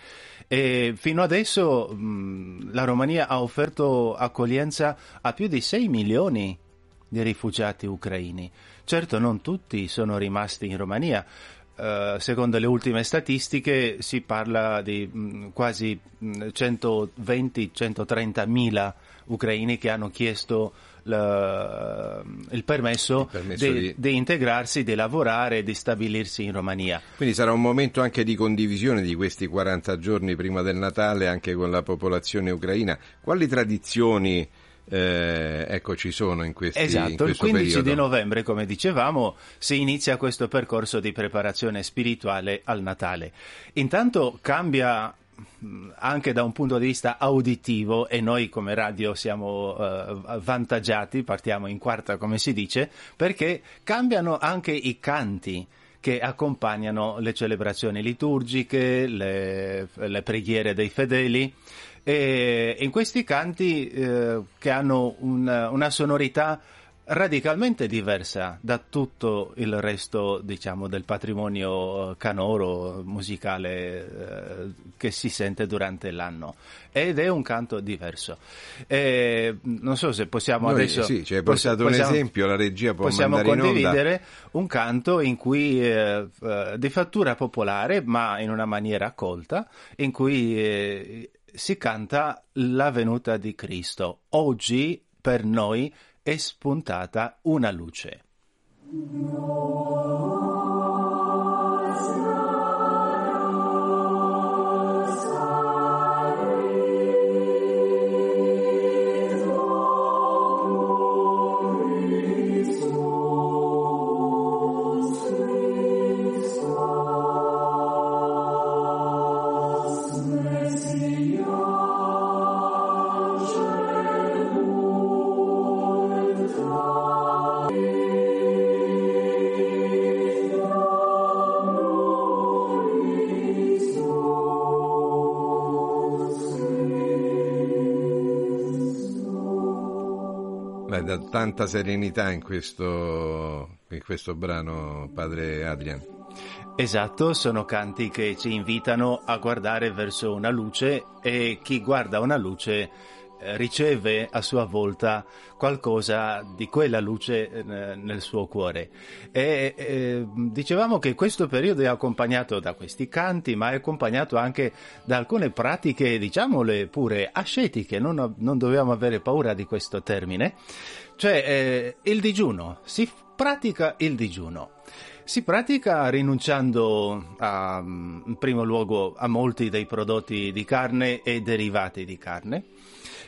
E fino adesso mh, la Romania ha offerto accoglienza a più di 6 milioni di rifugiati ucraini. Certo, non tutti sono rimasti in Romania. Eh, secondo le ultime statistiche si parla di mh, quasi 120-130 mila ucraini che hanno chiesto la- il permesso, permesso di, di- di integrarsi, di lavorare, di stabilirsi in Romania. Quindi sarà un momento anche di condivisione di questi 40 giorni prima del Natale anche con la popolazione ucraina. Quali tradizioni eh, ecco, ci sono in, questi, in Esatto, il questo 15 periodo? di novembre, come dicevamo, si inizia questo percorso di preparazione spirituale al Natale. Intanto cambia mh, anche da un punto di vista auditivo e noi come radio siamo eh, vantaggiati, partiamo in quarta come si dice, perché cambiano anche i canti che accompagnano le celebrazioni liturgiche, le, le preghiere dei fedeli. E in questi canti eh, che hanno un- una sonorità radicalmente diversa da tutto il resto, diciamo, del patrimonio canoro musicale eh, che si sente durante l'anno. Ed è un canto diverso. E, non so se possiamo Noi, adesso... sì, ci hai possi- portato un possiamo- esempio, la regia può possiamo condividere un canto in cui eh, eh, di fattura popolare ma in una maniera colta in cui eh, si canta la venuta di Cristo. Oggi per noi è spuntata una luce. Beh, tanta serenità in questo, in questo brano, padre Adrian. Esatto, sono canti che ci invitano a guardare verso una luce e chi guarda una luce eh, riceve a sua volta qualcosa di quella luce eh, nel suo cuore. E eh, dicevamo che questo periodo è accompagnato da questi canti, ma è accompagnato anche da alcune pratiche, diciamole pure ascetiche, non, non dobbiamo avere paura di questo termine, cioè eh, il digiuno, si pratica il digiuno. Si pratica rinunciando a, in primo luogo a molti dei prodotti di carne e derivati di carne.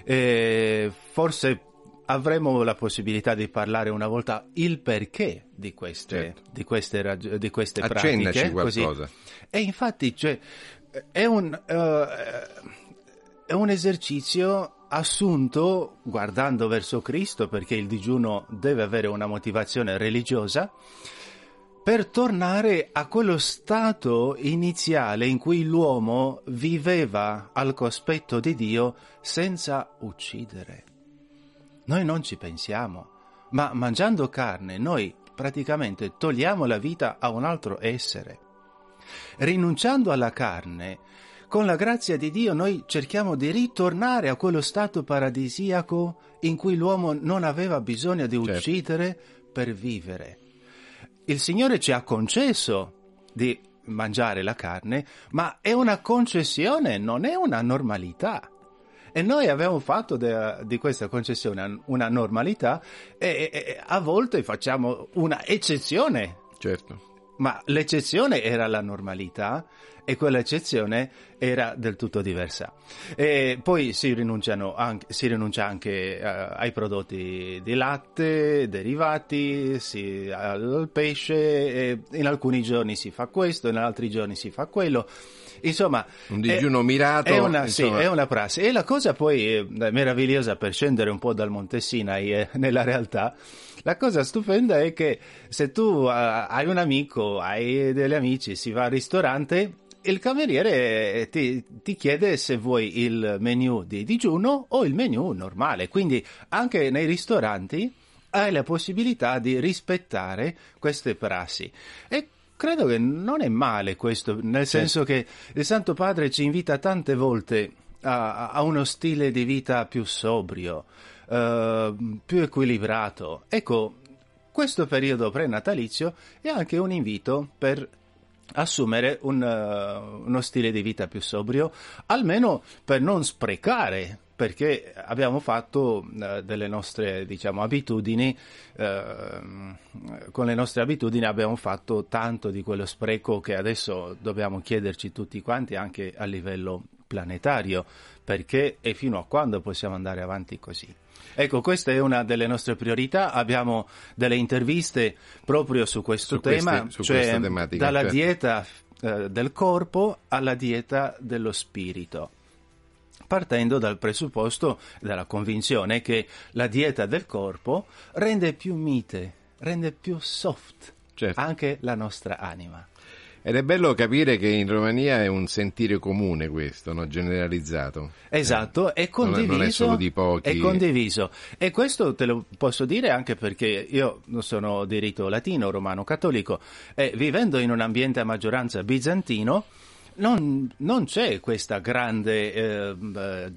E forse avremo la possibilità di parlare una volta il perché di queste, Certo. di queste, di queste pratiche. così. qualcosa. E infatti cioè, è, un, eh, è un esercizio assunto guardando verso Cristo perché il digiuno deve avere una motivazione religiosa per tornare a quello stato iniziale in cui l'uomo viveva al cospetto di Dio senza uccidere. Noi non ci pensiamo, ma mangiando carne noi praticamente togliamo la vita a un altro essere. Rinunciando alla carne, con la grazia di Dio noi cerchiamo di ritornare a quello stato paradisiaco in cui l'uomo non aveva bisogno di uccidere per vivere. Il Signore ci ha concesso di mangiare la carne, ma è una concessione, non è una normalità. E noi abbiamo fatto de- di questa concessione una normalità e, e- e a volte facciamo una eccezione. Certo. Ma l'eccezione era la normalità e quell'eccezione era del tutto diversa. E poi si, rinunciano anche, si rinuncia anche eh, ai prodotti di latte, derivati, si- al pesce, in alcuni giorni si fa questo, in altri giorni si fa quello. Insomma, Un digiuno mirato, È una, sì, è una prassi. E la cosa poi eh, meravigliosa per scendere un po' dal Monte Sinai eh, nella realtà, la cosa stupenda è che se tu eh, hai un amico, hai degli amici, si va al ristorante, il cameriere ti, ti chiede se vuoi il menu di digiuno o il menu normale. Quindi anche nei ristoranti hai la possibilità di rispettare queste prassi. E credo che non è male questo, nel Sì. senso che il Santo Padre ci invita tante volte a, a uno stile di vita più sobrio, eh, più equilibrato. Ecco, questo periodo prenatalizio è anche un invito per assumere un, eh, uno stile di vita più sobrio, almeno per non sprecare, perché abbiamo fatto eh, delle nostre, diciamo, abitudini, ehm, con le nostre abitudini abbiamo fatto tanto di quello spreco che adesso dobbiamo chiederci tutti quanti anche a livello planetario, perché e fino a quando possiamo andare avanti così. Ecco, questa è una delle nostre priorità. Abbiamo delle interviste proprio su questo Su queste- tema, su cioè tematica, dalla certo. dieta eh, del corpo alla dieta dello spirito. Partendo dal presupposto, dalla convinzione che la dieta del corpo rende più mite, rende più soft Certo. anche la nostra anima. Ed è bello capire che in Romania è un sentire comune questo, no? generalizzato. Esatto, è Non è- condiviso. non è solo di pochi. È condiviso. E questo te lo posso dire anche perché io sono di rito latino, romano, cattolico, e vivendo in un ambiente a maggioranza bizantino, non, non c'è questa grande eh, eh,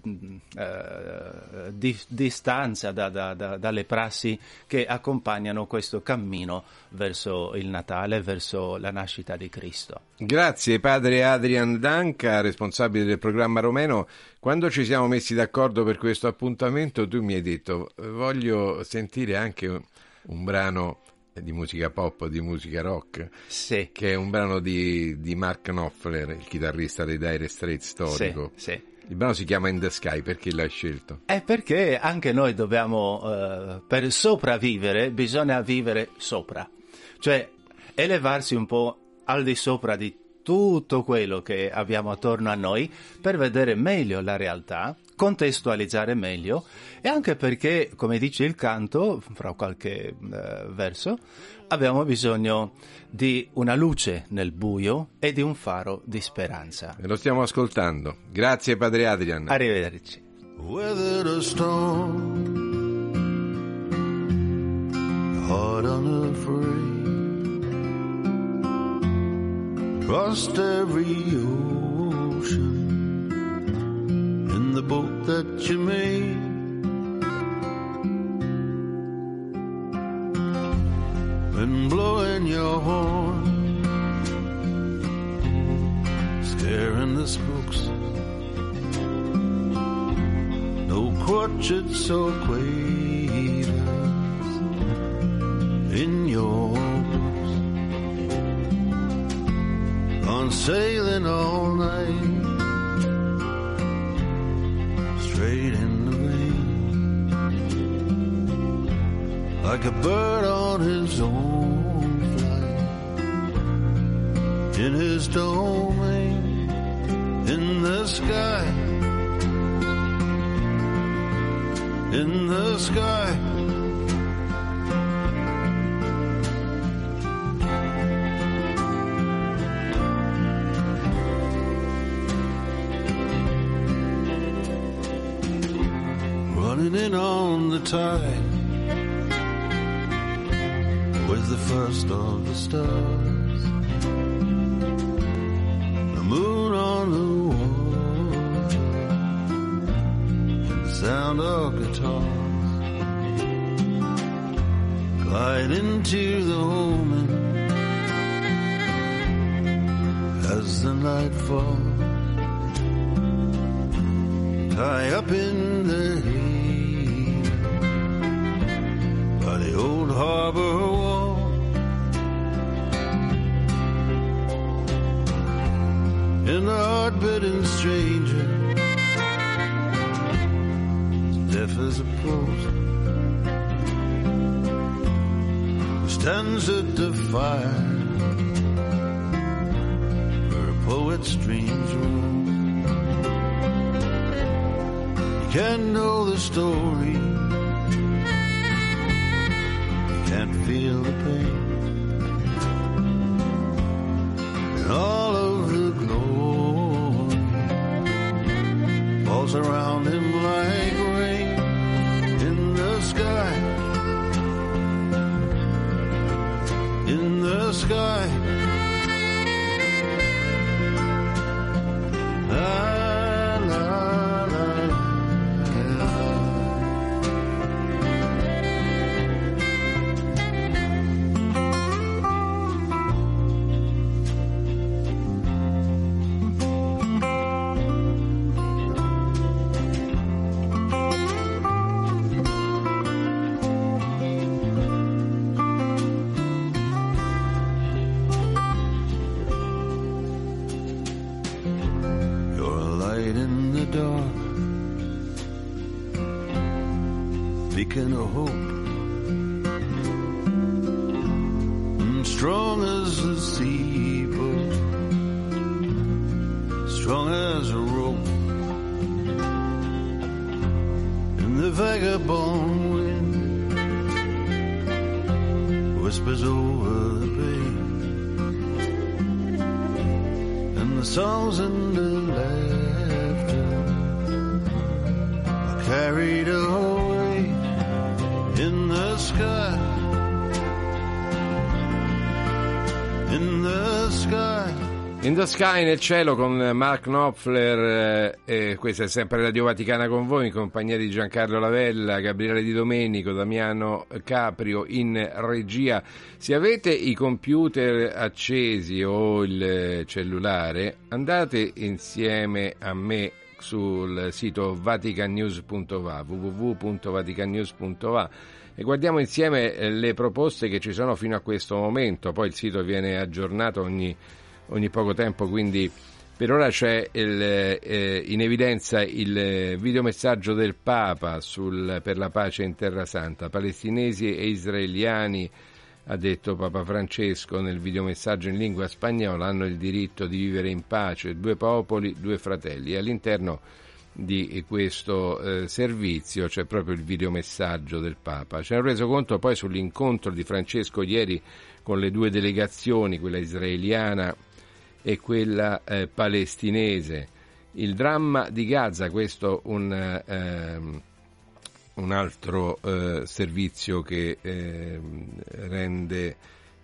eh, di- distanza da- da- da- dalle prassi che accompagnano questo cammino verso il Natale, verso la nascita di Cristo. Grazie padre Adrian Danca, responsabile del programma romeno. Quando ci siamo messi d'accordo per questo appuntamento, tu mi hai detto voglio sentire anche un brano di musica pop, di musica rock, Sì. che è un brano di, di Mark Knopfler, il chitarrista dei Dire Straits storico. Sì, sì. Il brano si chiama In the Sky, perché l'hai scelto? È perché anche noi dobbiamo, eh, per sopravvivere, bisogna vivere sopra, cioè elevarsi un po' al di sopra di tutto quello che abbiamo attorno a noi per vedere meglio la realtà, contestualizzare meglio e anche perché, come dice il canto, fra qualche eh, verso, abbiamo bisogno di una luce nel buio e di un faro di speranza. E lo stiamo ascoltando. Grazie padre Adrian. Arrivederci. Weathered a storm, heart unafraid. Crossed every ocean the boat that you made. Been blowing your horn, scaring the spooks. No quartets or quavers in your boots. Gone sailing all night. Straight in the rain, like a bird on his own flight, in his domain, in the sky, in the sky. Tide with the first of the stars. Sky nel cielo con Mark Knopfler, eh, questa è sempre Radio Vaticana con voi in compagnia di Giancarlo Lavella, Gabriele Di Domenico, Damiano Caprio in regia. Se avete i computer accesi o il cellulare, andate insieme a me sul sito vaticannews.va www.vaticannews.va e guardiamo insieme le proposte che ci sono fino a questo momento, poi il sito viene aggiornato ogni ogni poco tempo, quindi per ora c'è il, eh, in evidenza il videomessaggio del Papa sul, per la pace in Terra Santa. Palestinesi e israeliani, ha detto Papa Francesco nel videomessaggio in lingua spagnola, hanno il diritto di vivere in pace, due popoli, due fratelli. All'interno di questo eh, servizio c'è proprio il videomessaggio del Papa. Ci hanno reso conto poi sull'incontro di Francesco ieri con le due delegazioni, quella israeliana e quella eh, palestinese. Il dramma di Gaza, questo un, ehm, un altro eh, servizio che ehm, rende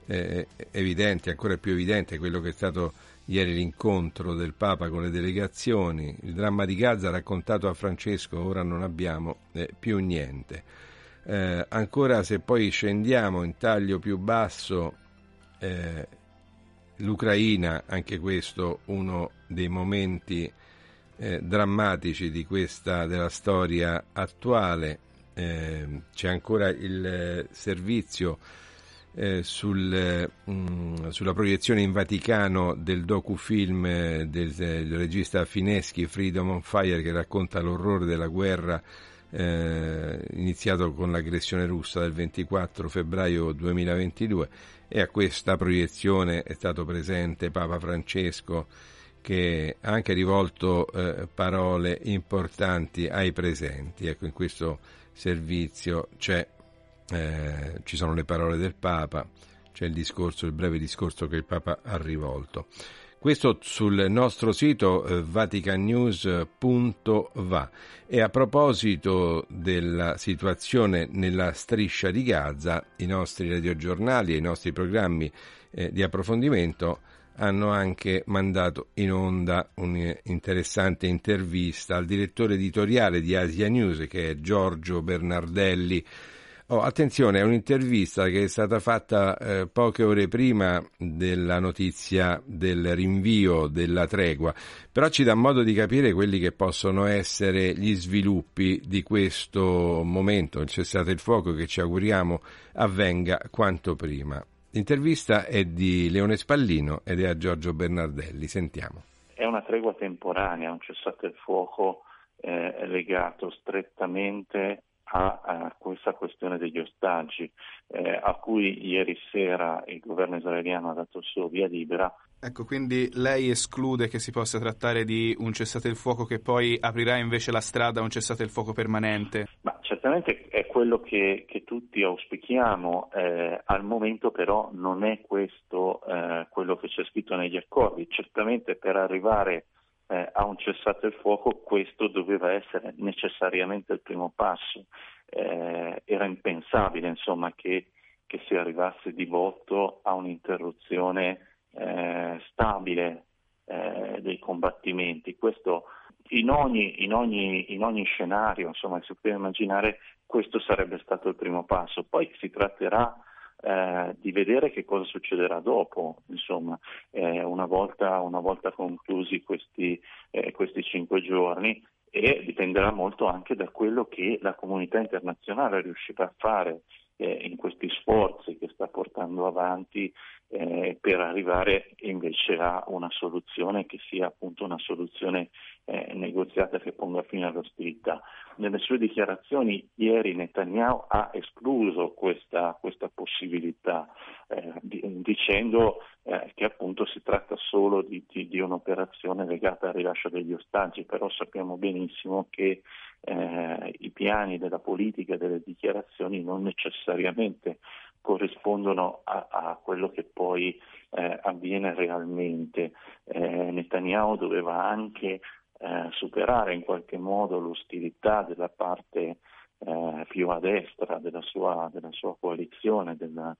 eh, evidente, ancora più evidente, quello che è stato ieri l'incontro del Papa con le delegazioni. Il dramma di Gaza raccontato a Francesco, ora non abbiamo eh, più niente. Eh, ancora se poi scendiamo in taglio più basso eh, l'Ucraina, anche questo uno dei momenti eh, drammatici questa, della storia attuale. Eh, c'è ancora il eh, servizio eh, sul, mh, sulla proiezione in Vaticano del docufilm eh, del, del regista Fineschi Freedom on Fire che racconta l'orrore della guerra eh, iniziato con l'aggressione russa del 24 febbraio 2022 e a questa proiezione è stato presente Papa Francesco che ha anche rivolto eh, parole importanti ai presenti. Ecco, in questo servizio eh, ci sono le parole del Papa, c'è il discorso, il breve discorso che il Papa ha rivolto. Questo sul nostro sito eh, vaticannews.va e a proposito della situazione nella striscia di Gaza, i nostri radiogiornali e i nostri programmi eh, di approfondimento hanno anche mandato in onda un'interessante intervista al direttore editoriale di Asia News che è Giorgio Bernardelli. Oh, attenzione, è un'intervista che è stata fatta eh, poche ore prima della notizia del rinvio della tregua, però ci dà modo di capire quelli che possono essere gli sviluppi di questo momento, il cessate il fuoco che ci auguriamo avvenga quanto prima. L'intervista è di Leone Spallino ed è a Giorgio Bernardelli. Sentiamo. È una tregua temporanea, un cessate il fuoco eh, legato strettamente a, a, questa questione degli ostaggi, eh, a cui ieri sera il governo israeliano ha dato il suo via libera. Ecco, quindi lei esclude che si possa trattare di un cessate il fuoco che poi aprirà invece la strada a un cessate il fuoco permanente? Ma certamente è quello che, che tutti auspichiamo, eh, al momento però non è questo eh, quello che c'è scritto negli accordi. Certamente per arrivare eh, a un cessate il fuoco questo doveva essere necessariamente il primo passo. Eh, era impensabile insomma, che, che, si arrivasse di botto a un'interruzione eh, stabile eh, dei combattimenti. Questo in ogni, in ogni, in ogni scenario, insomma, si può immaginare, questo sarebbe stato il primo passo. Poi si tratterà eh, di vedere che cosa succederà dopo, insomma, eh, una, volta, una, volta, conclusi questi, eh, questi cinque giorni e dipenderà molto anche da quello che la comunità internazionale riuscirà a fare eh, in questi sforzi che sta portando avanti eh, per arrivare invece a una soluzione che sia appunto una soluzione eh, negoziata che ponga fine all'ostilità. Nelle sue dichiarazioni ieri Netanyahu ha escluso questa, questa possibilità eh, dicendo eh, che appunto si tratta solo di, di, di, un'operazione legata al rilascio degli ostaggi, però sappiamo benissimo che eh, i piani della politica e delle dichiarazioni non necessariamente corrispondono a, a quello che poi eh, avviene realmente. Eh, Netanyahu doveva anche eh, superare in qualche modo l'ostilità della parte eh, più a destra della sua, della sua coalizione, della,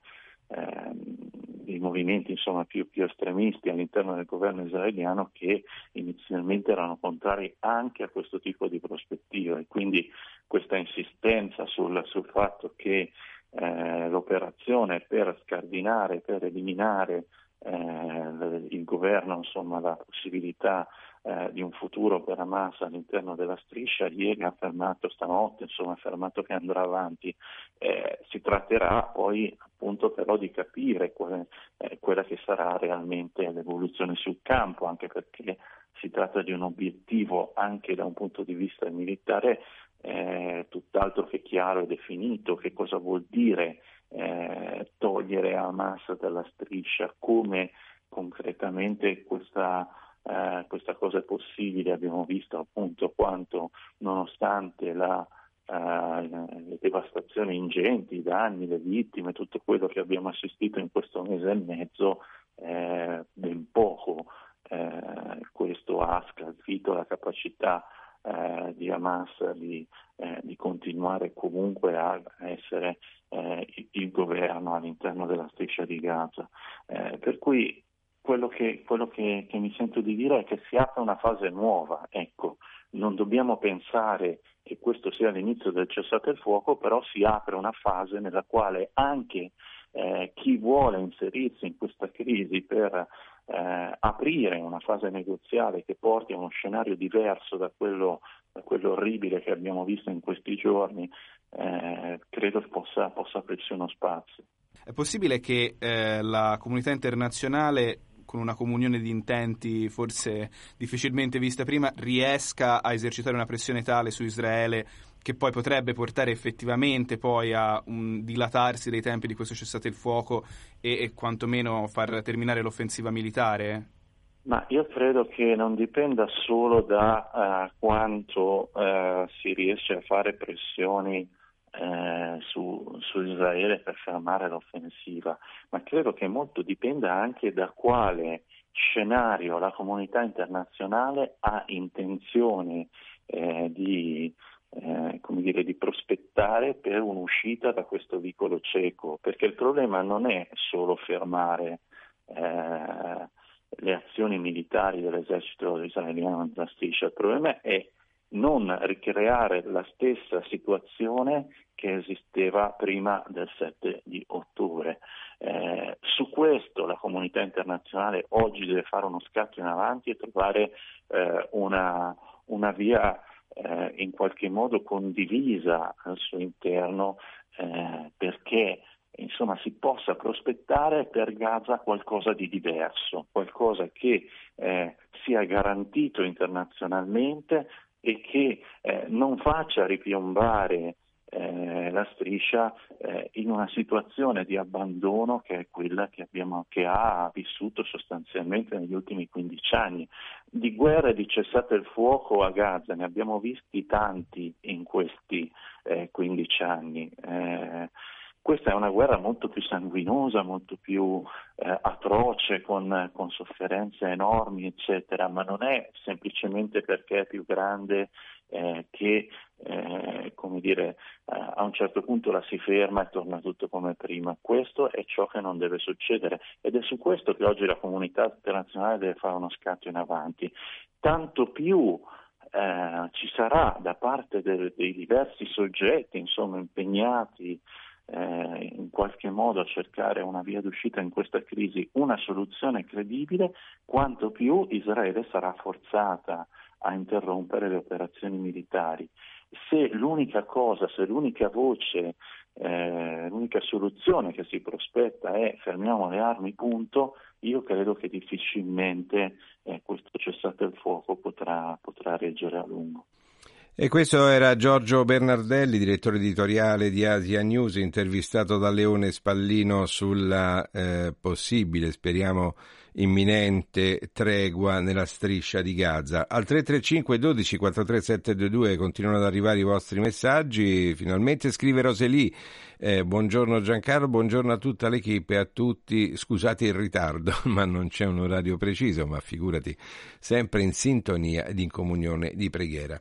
ehm, dei movimenti insomma, più, più, estremisti all'interno del governo israeliano che inizialmente erano contrari anche a questo tipo di prospettiva. E quindi questa insistenza sul, sul fatto che eh, l'operazione per scardinare, per eliminare eh, il governo, insomma, la possibilità eh, di un futuro per Hamas all'interno della striscia, ieri ha affermato stanotte, insomma, ha affermato che andrà avanti. Eh, si tratterà poi appunto però di capire qual è, quella che sarà realmente l'evoluzione sul campo, anche perché si tratta di un obiettivo anche da un punto di vista militare eh, tutt'altro che chiaro e definito, che cosa vuol dire eh, togliere Hamas dalla striscia, come concretamente questa, eh, questa, cosa è possibile. Abbiamo visto appunto quanto nonostante la, eh, le devastazioni ingenti, i danni, le vittime, tutto quello che abbiamo assistito in questo mese e mezzo, eh, ben poco eh, questo ha scalfito la capacità eh, di Hamas di, eh, di, continuare comunque a essere eh, il governo all'interno della striscia di Gaza. Eh, per cui quello, che, quello che, che, mi sento di dire è che si apre una fase nuova, ecco, non dobbiamo pensare che questo sia l'inizio del cessate il fuoco, però si apre una fase nella quale anche eh, chi vuole inserirsi in questa crisi per eh, aprire una fase negoziale che porti a uno scenario diverso da quello, da quello orribile che abbiamo visto in questi giorni, eh, credo possa, possa aprirsi uno spazio. È possibile che eh, la comunità internazionale con una comunione di intenti forse difficilmente vista prima, riesca a esercitare una pressione tale su Israele che poi potrebbe portare effettivamente poi a un dilatarsi dei tempi di questo cessate il fuoco e, e quantomeno far terminare l'offensiva militare? Ma io credo che non dipenda solo da uh, quanto uh, si riesce a fare pressioni eh, su, su, Israele per fermare l'offensiva, ma credo che molto dipenda anche da quale scenario la comunità internazionale ha intenzione eh, di, eh, dire, di prospettare per un'uscita da questo vicolo cieco, perché il problema non è solo fermare eh, le azioni militari dell'esercito israeliano nella striscia, il problema è non ricreare la stessa situazione che esisteva prima del 7 di ottobre. Eh, su questo la comunità internazionale oggi deve fare uno scatto in avanti e trovare eh, una, una, via eh, in qualche modo condivisa al suo interno eh, perché insomma, si possa prospettare per Gaza qualcosa di diverso, qualcosa che eh, sia garantito internazionalmente e che eh, non faccia ripiombare eh, la striscia eh, in una situazione di abbandono che è quella che, abbiamo, che, ha vissuto sostanzialmente negli ultimi 15 anni. Di guerre di cessate il fuoco a Gaza ne abbiamo visti tanti in questi 15 eh, anni. Questa è una guerra molto più sanguinosa, molto più eh, atroce, con, con, sofferenze enormi, eccetera, ma non è semplicemente perché è più grande eh, che, eh, come dire, eh, a un certo punto la si ferma e torna tutto come prima. Questo è ciò che non deve succedere ed è su questo che oggi la comunità internazionale deve fare uno scatto in avanti. Tanto più eh, ci sarà da parte de- dei diversi soggetti insomma, impegnati eh, in qualche modo a cercare una via d'uscita in questa crisi, una soluzione credibile, quanto più Israele sarà forzata a interrompere le operazioni militari. Se l'unica cosa, se l'unica voce, eh, l'unica soluzione che si prospetta è fermiamo le armi, punto, io credo che difficilmente eh, questo cessate il fuoco potrà, potrà reggere a lungo. E questo era Giorgio Bernardelli, direttore editoriale di Asia News, intervistato da Leone Spallino sulla eh, possibile, speriamo imminente, tregua nella striscia di Gaza. Al 335 12 43722 continuano ad arrivare i vostri messaggi. Finalmente scrive Roseli. Eh, buongiorno Giancarlo, buongiorno a tutta l'equipe e a tutti. Scusate il ritardo, <laughs> ma non c'è un orario preciso, ma figurati, sempre in sintonia ed in comunione di preghiera.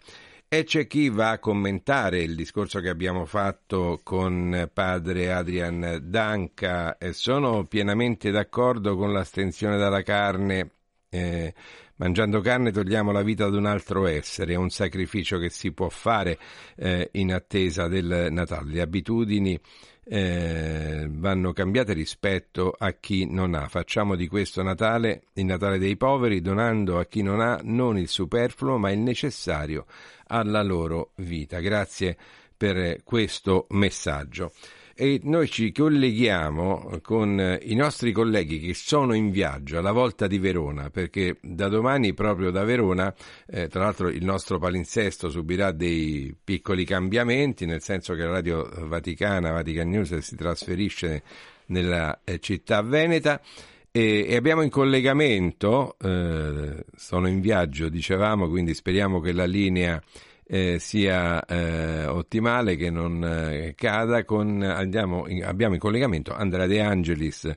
E c'è chi va a commentare il discorso che abbiamo fatto con padre Adrian Danca. Sono pienamente d'accordo con l'astensione dalla carne. Eh, mangiando carne togliamo la vita ad un altro essere, è un sacrificio che si può fare eh, in attesa del Natale. Le abitudini eh, vanno cambiate rispetto a chi non ha. Facciamo di questo Natale il Natale dei poveri, donando a chi non ha non il superfluo, ma il necessario alla loro vita. Grazie per questo messaggio e noi ci colleghiamo con i nostri colleghi che sono in viaggio alla volta di Verona perché da domani proprio da Verona eh, tra l'altro il nostro palinsesto subirà dei piccoli cambiamenti nel senso che la radio vaticana Vatican News si trasferisce nella eh, città veneta e, abbiamo in collegamento eh, sono in viaggio dicevamo quindi speriamo che la linea eh, sia eh, ottimale, che non eh, cada. Con, andiamo in, abbiamo in collegamento Andrea De Angelis,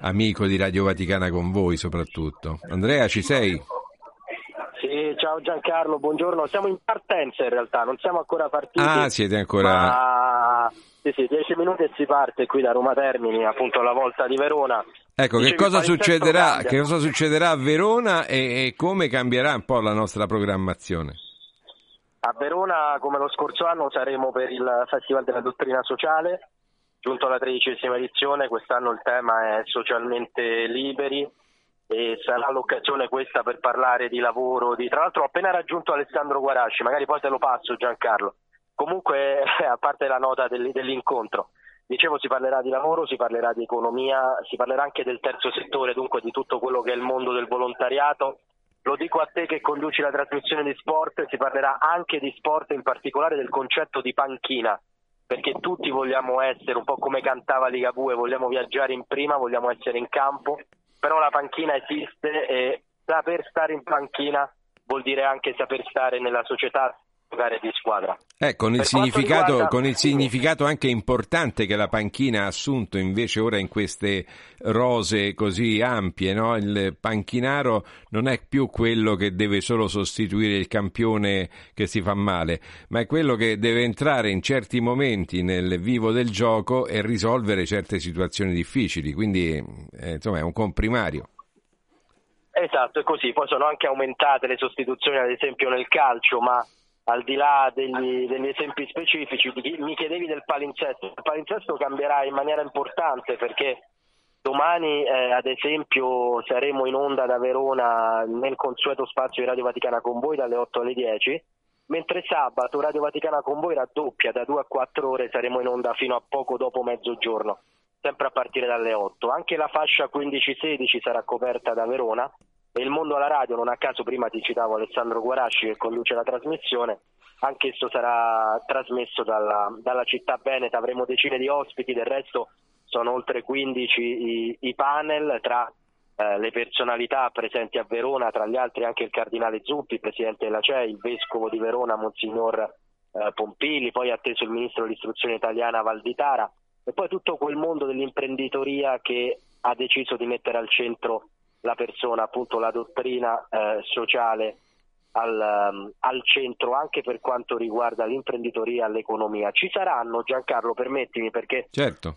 amico di Radio Vaticana con voi soprattutto. Andrea, ci sei? Sì, ciao Giancarlo, buongiorno. Siamo in partenza in realtà, non siamo ancora partiti. Ah, siete ancora... Ma... Sì, sì, dieci minuti e si parte qui da Roma Termini, appunto alla volta di Verona. Ecco, che cosa, succederà, che cosa succederà a Verona e, e come cambierà un po' la nostra programmazione? A Verona, come lo scorso anno, saremo per il Festival della Dottrina Sociale, giunto alla tredicesima edizione, quest'anno il tema è socialmente liberi e sarà l'occasione questa per parlare di lavoro. Di... Tra l'altro ho appena raggiunto Alessandro Guarasci, magari poi te lo passo Giancarlo. Comunque, <laughs> a parte la nota dell- dell'incontro, dicevo si parlerà di lavoro, si parlerà di economia, si parlerà anche del terzo settore, dunque di tutto quello che è il mondo del volontariato. Lo dico a te che conduci la trasmissione di sport, si parlerà anche di sport, in particolare del concetto di panchina, perché tutti vogliamo essere, un po' come cantava Ligabue, vogliamo viaggiare in prima, vogliamo essere in campo, però la panchina esiste e saper stare in panchina vuol dire anche saper stare nella società, giocare di squadra. Eh, con, il riguarda- con il significato anche importante che la panchina ha assunto invece ora in queste rose così ampie, no? il panchinaro non è più quello che deve solo sostituire il campione che si fa male, ma è quello che deve entrare in certi momenti nel vivo del gioco e risolvere certe situazioni difficili, quindi eh, insomma è un comprimario. Esatto, è così. Poi sono anche aumentate le sostituzioni, ad esempio nel calcio, ma al di là degli, degli esempi specifici, mi- mi chiedevi del palinsesto. Il palinsesto cambierà in maniera importante perché domani, eh, ad esempio, saremo in onda da Verona nel consueto spazio di Radio Vaticana con voi dalle 8 alle 10. Mentre sabato Radio Vaticana con voi raddoppia da 2 a 4 ore, saremo in onda fino a poco dopo mezzogiorno, sempre a partire dalle 8. Anche la fascia 15-16 sarà coperta da Verona e il mondo alla radio, non a caso prima ti citavo Alessandro Guarasci che conduce la trasmissione, anch'esso sarà trasmesso dalla, dalla città veneta, avremo decine di ospiti, del resto sono oltre 15 i, i panel tra eh, le personalità presenti a Verona, tra gli altri anche il cardinale Zuppi, presidente della CEI, il vescovo di Verona, Monsignor eh, Pompili, poi atteso il ministro dell'istruzione italiana Valditara. E poi tutto quel mondo dell'imprenditoria che ha deciso di mettere al centro la persona, appunto la dottrina eh, sociale al, um, al centro anche per quanto riguarda l'imprenditoria e l'economia. Ci saranno, Giancarlo, permettimi, perché Certo.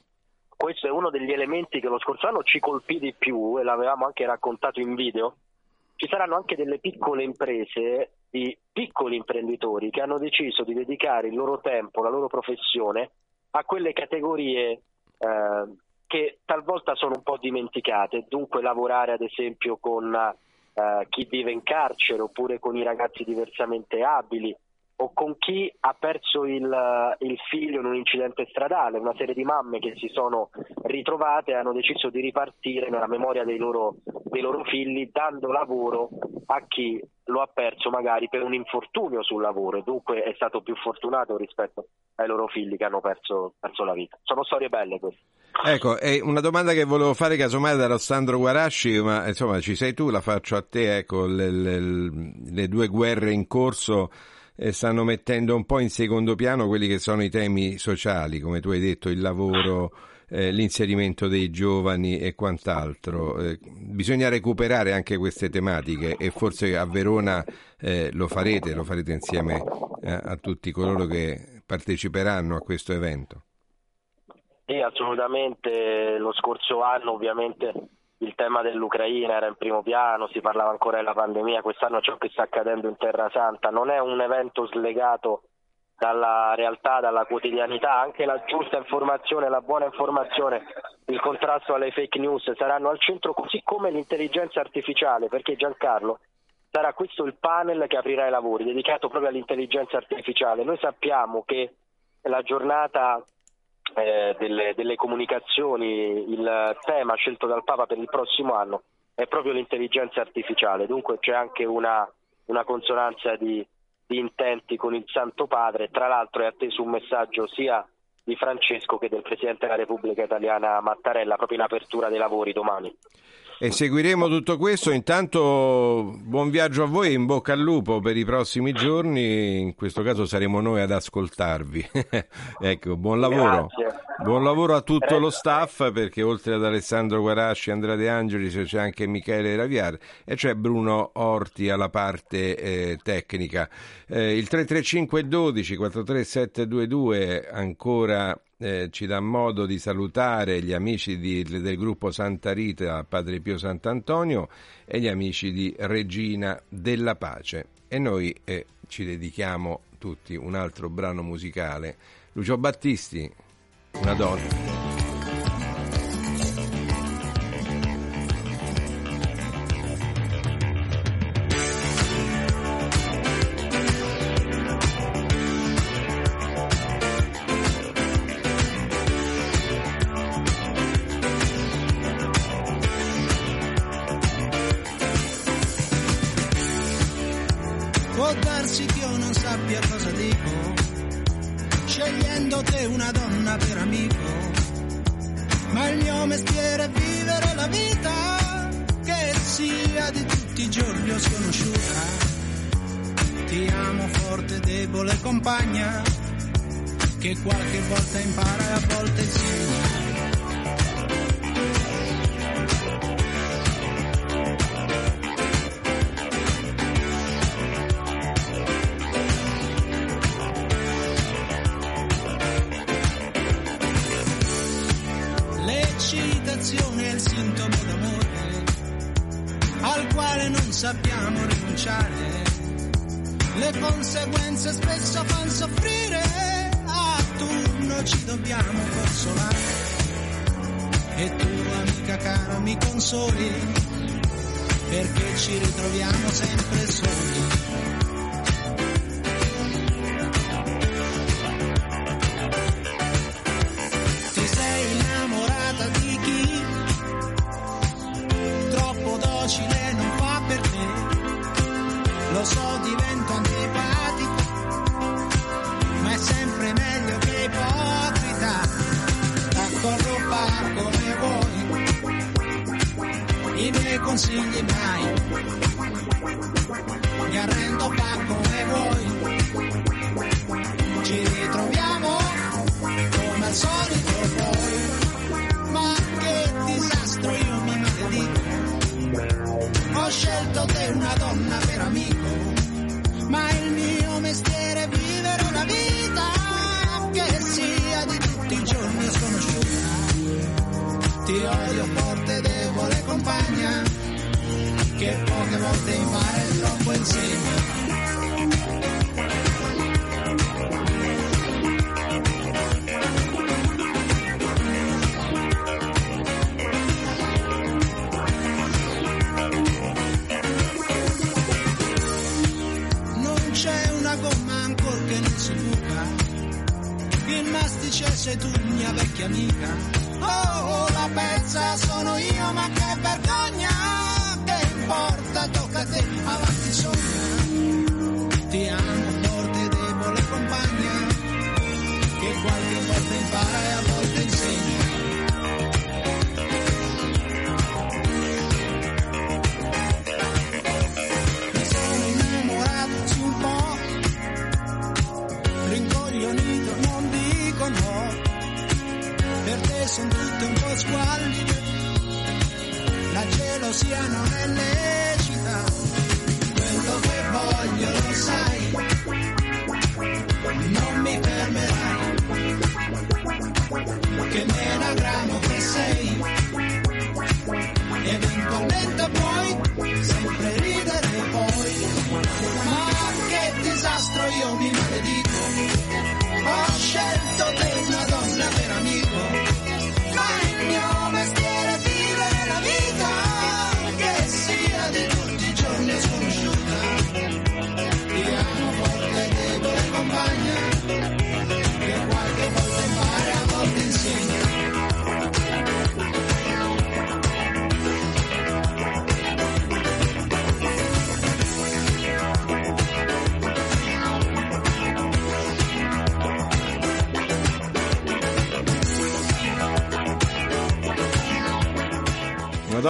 questo è uno degli elementi che lo scorso anno ci colpì di più e l'avevamo anche raccontato in video. Ci saranno anche delle piccole imprese di piccoli imprenditori che hanno deciso di dedicare il loro tempo, la loro professione a quelle categorie eh, che talvolta sono un po' dimenticate, dunque lavorare ad esempio con eh, chi vive in carcere oppure con i ragazzi diversamente abili o con chi ha perso il, il figlio in un incidente stradale, una serie di mamme che si sono ritrovate e hanno deciso di ripartire nella memoria dei loro, dei loro figli dando lavoro a chi lo ha perso magari per un infortunio sul lavoro e dunque è stato più fortunato rispetto ai loro figli che hanno perso, perso la vita. Sono storie belle queste. Ecco, una domanda che volevo fare casomai da Alessandro Guarasci, ma insomma ci sei tu, la faccio a te, ecco, le, le- le due guerre in corso stanno mettendo un po' in secondo piano quelli che sono i temi sociali, come tu hai detto, il lavoro, eh, l'inserimento dei giovani e quant'altro. Eh, bisogna recuperare anche queste tematiche e forse a Verona eh, lo farete, lo farete insieme eh, a tutti coloro che parteciperanno a questo evento. Sì, assolutamente. Lo scorso anno ovviamente il tema dell'Ucraina era in primo piano, si parlava ancora della pandemia, quest'anno ciò che sta accadendo in Terra Santa non è un evento slegato dalla realtà, dalla quotidianità, anche la giusta informazione, la buona informazione, il contrasto alle fake news saranno al centro, così come l'intelligenza artificiale, perché Giancarlo sarà questo il panel che aprirà i lavori, dedicato proprio all'intelligenza artificiale. Noi sappiamo che la giornata eh, delle, delle comunicazioni, il tema scelto dal Papa per il prossimo anno è proprio l'intelligenza artificiale, dunque c'è anche una, una consonanza di, di intenti con il Santo Padre, tra l'altro è atteso un messaggio sia di Francesco che del Presidente della Repubblica Italiana Mattarella proprio in apertura dei lavori domani. E seguiremo tutto questo. Intanto buon viaggio a voi e in bocca al lupo per i prossimi giorni. In questo caso saremo noi ad ascoltarvi. <laughs> ecco, buon lavoro. Grazie. Buon lavoro a tutto Prego. lo staff perché oltre ad Alessandro Guarasci Andrea De Angelis c'è anche Michele Raviar e c'è Bruno Orti alla parte eh, tecnica. Eh, il 335 12 43722 ancora eh, ci dà modo di salutare gli amici di, del gruppo Santa Rita, Padre Pio Sant'Antonio e gli amici di Regina della Pace. E noi eh, ci dedichiamo tutti un altro brano musicale. Lucio Battisti, una donna.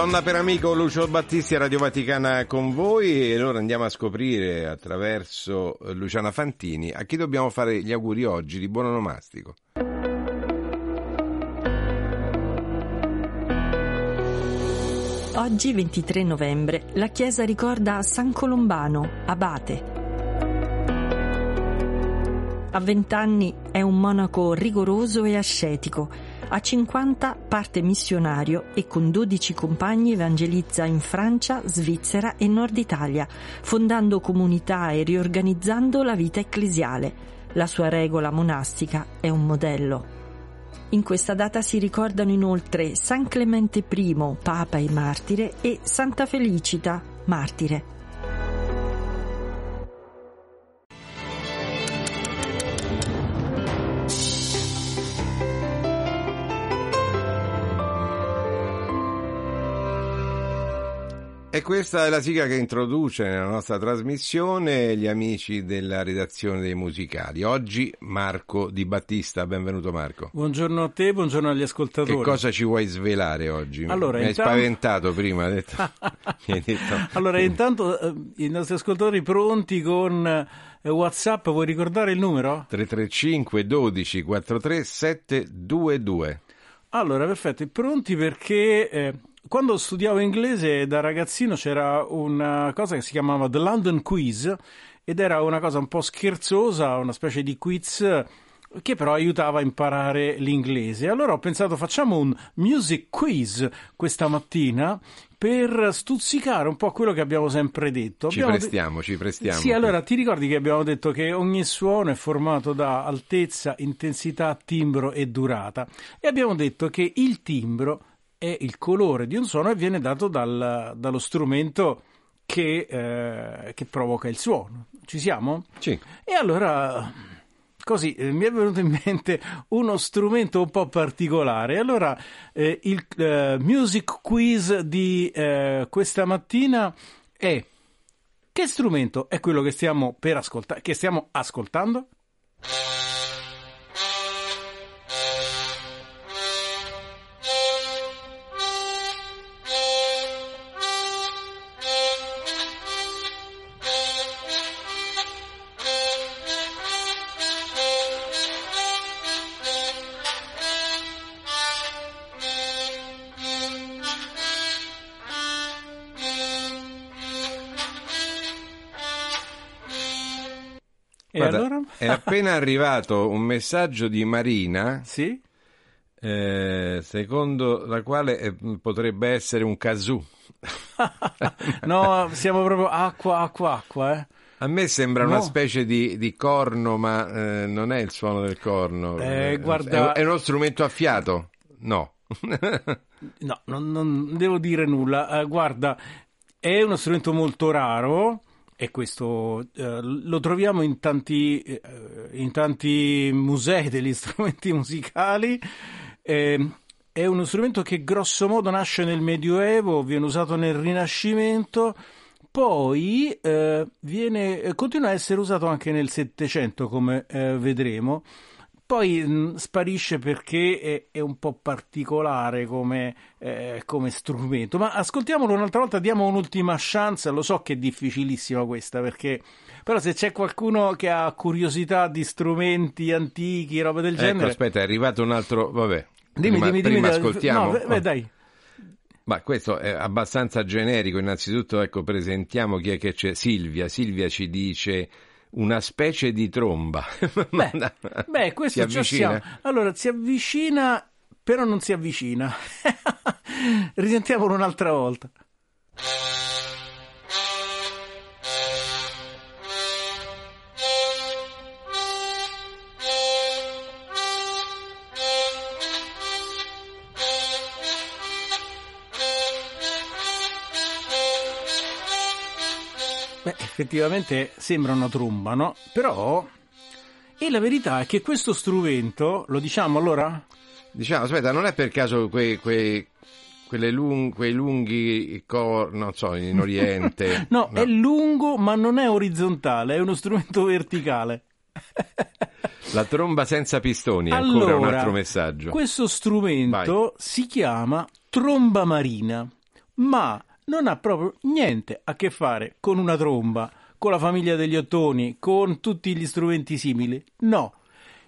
Donna per amico Lucio Battisti Radio Vaticana con voi e allora andiamo a scoprire attraverso eh, Luciana Fantini a chi dobbiamo fare gli auguri oggi di buon onomastico. Oggi 23 novembre la Chiesa ricorda San Colombano, abate. A vent'anni è un monaco rigoroso e ascetico a 50 parte missionario e con 12 compagni evangelizza in Francia, Svizzera e Nord Italia, fondando comunità e riorganizzando la vita ecclesiale. La sua regola monastica è un modello. In questa data si ricordano inoltre San Clemente I, Papa e Martire, e Santa Felicita, Martire. E questa è la sigla che introduce nella nostra trasmissione gli amici della redazione dei musicali. Oggi Marco Di Battista, benvenuto Marco. Buongiorno a te, buongiorno agli ascoltatori. Che cosa ci vuoi svelare oggi? Allora, Mi hai intanto- spaventato prima, hai detto. <laughs> Hai detto- Allora, intanto eh, i nostri ascoltatori pronti con eh, WhatsApp, vuoi ricordare il numero? 335 12 43 722. Allora, perfetto, pronti perché eh, quando studiavo inglese da ragazzino c'era una cosa che si chiamava The London Quiz ed era una cosa un po' scherzosa, una specie di quiz che però aiutava a imparare l'inglese. Allora ho pensato facciamo un music quiz questa mattina per stuzzicare un po' quello che abbiamo sempre detto. Ci Abbiamo de- prestiamo, ci prestiamo. Sì, allora ti ricordi che abbiamo detto che ogni suono è formato da altezza, intensità, timbro e durata e abbiamo detto che il timbro è il colore di un suono e viene dato dal- dallo strumento che, eh, che provoca il suono. Ci siamo? Sì. E allora, così, eh, mi è venuto in mente uno strumento un po' particolare. Allora, eh, il eh, music quiz di eh, questa mattina è che strumento è quello che stiamo per ascoltare, che stiamo ascoltando? È appena arrivato un messaggio di Marina. Sì. eh, secondo la quale eh, potrebbe essere un kazoo. <laughs> no, siamo proprio acqua, acqua, acqua, eh. A me sembra No. una specie di, di corno, ma eh, non è il suono del corno. Eh, guarda- È, è uno strumento a fiato? No. <laughs> No, non, non devo dire nulla. Eh, guarda, è uno strumento molto raro e questo eh, lo troviamo in tanti, eh, in tanti musei degli <laughs> strumenti musicali. Eh, è uno strumento che grosso modo nasce nel Medioevo, viene usato nel Rinascimento, poi eh, viene, continua a essere usato anche nel Settecento, come eh, vedremo. Poi mh, sparisce perché è, è un po' particolare come, eh, come strumento. Ma ascoltiamolo un'altra volta, diamo un'ultima chance. Lo so che è difficilissima questa, perché però se c'è qualcuno che ha curiosità di strumenti antichi, roba del Ecco, genere. aspetta, è arrivato un altro... Vabbè. Dimmi, prima, dimmi, prima dimmi. ascoltiamo. No, beh, beh, dai. Ma questo è abbastanza generico. Innanzitutto, ecco, presentiamo chi è che c'è. Silvia. Silvia ci dice una specie di tromba. <laughs> Beh, beh, questo ci siamo. Allora, si avvicina, però non si avvicina. <laughs> Risentiamolo un'altra volta. Beh, effettivamente sembra una tromba, no? Però, e la verità è che questo strumento, lo diciamo allora? Diciamo, aspetta, non è per caso quei, quei, quelle lung- quei lunghi cor, non so, in <laughs> Oriente. No, è lungo ma non è orizzontale, è uno strumento verticale. <laughs> La tromba senza pistoni, ancora un altro messaggio. Questo strumento si chiama tromba marina, ma non ha proprio niente a che fare con una tromba, con la famiglia degli ottoni, con tutti gli strumenti simili. No.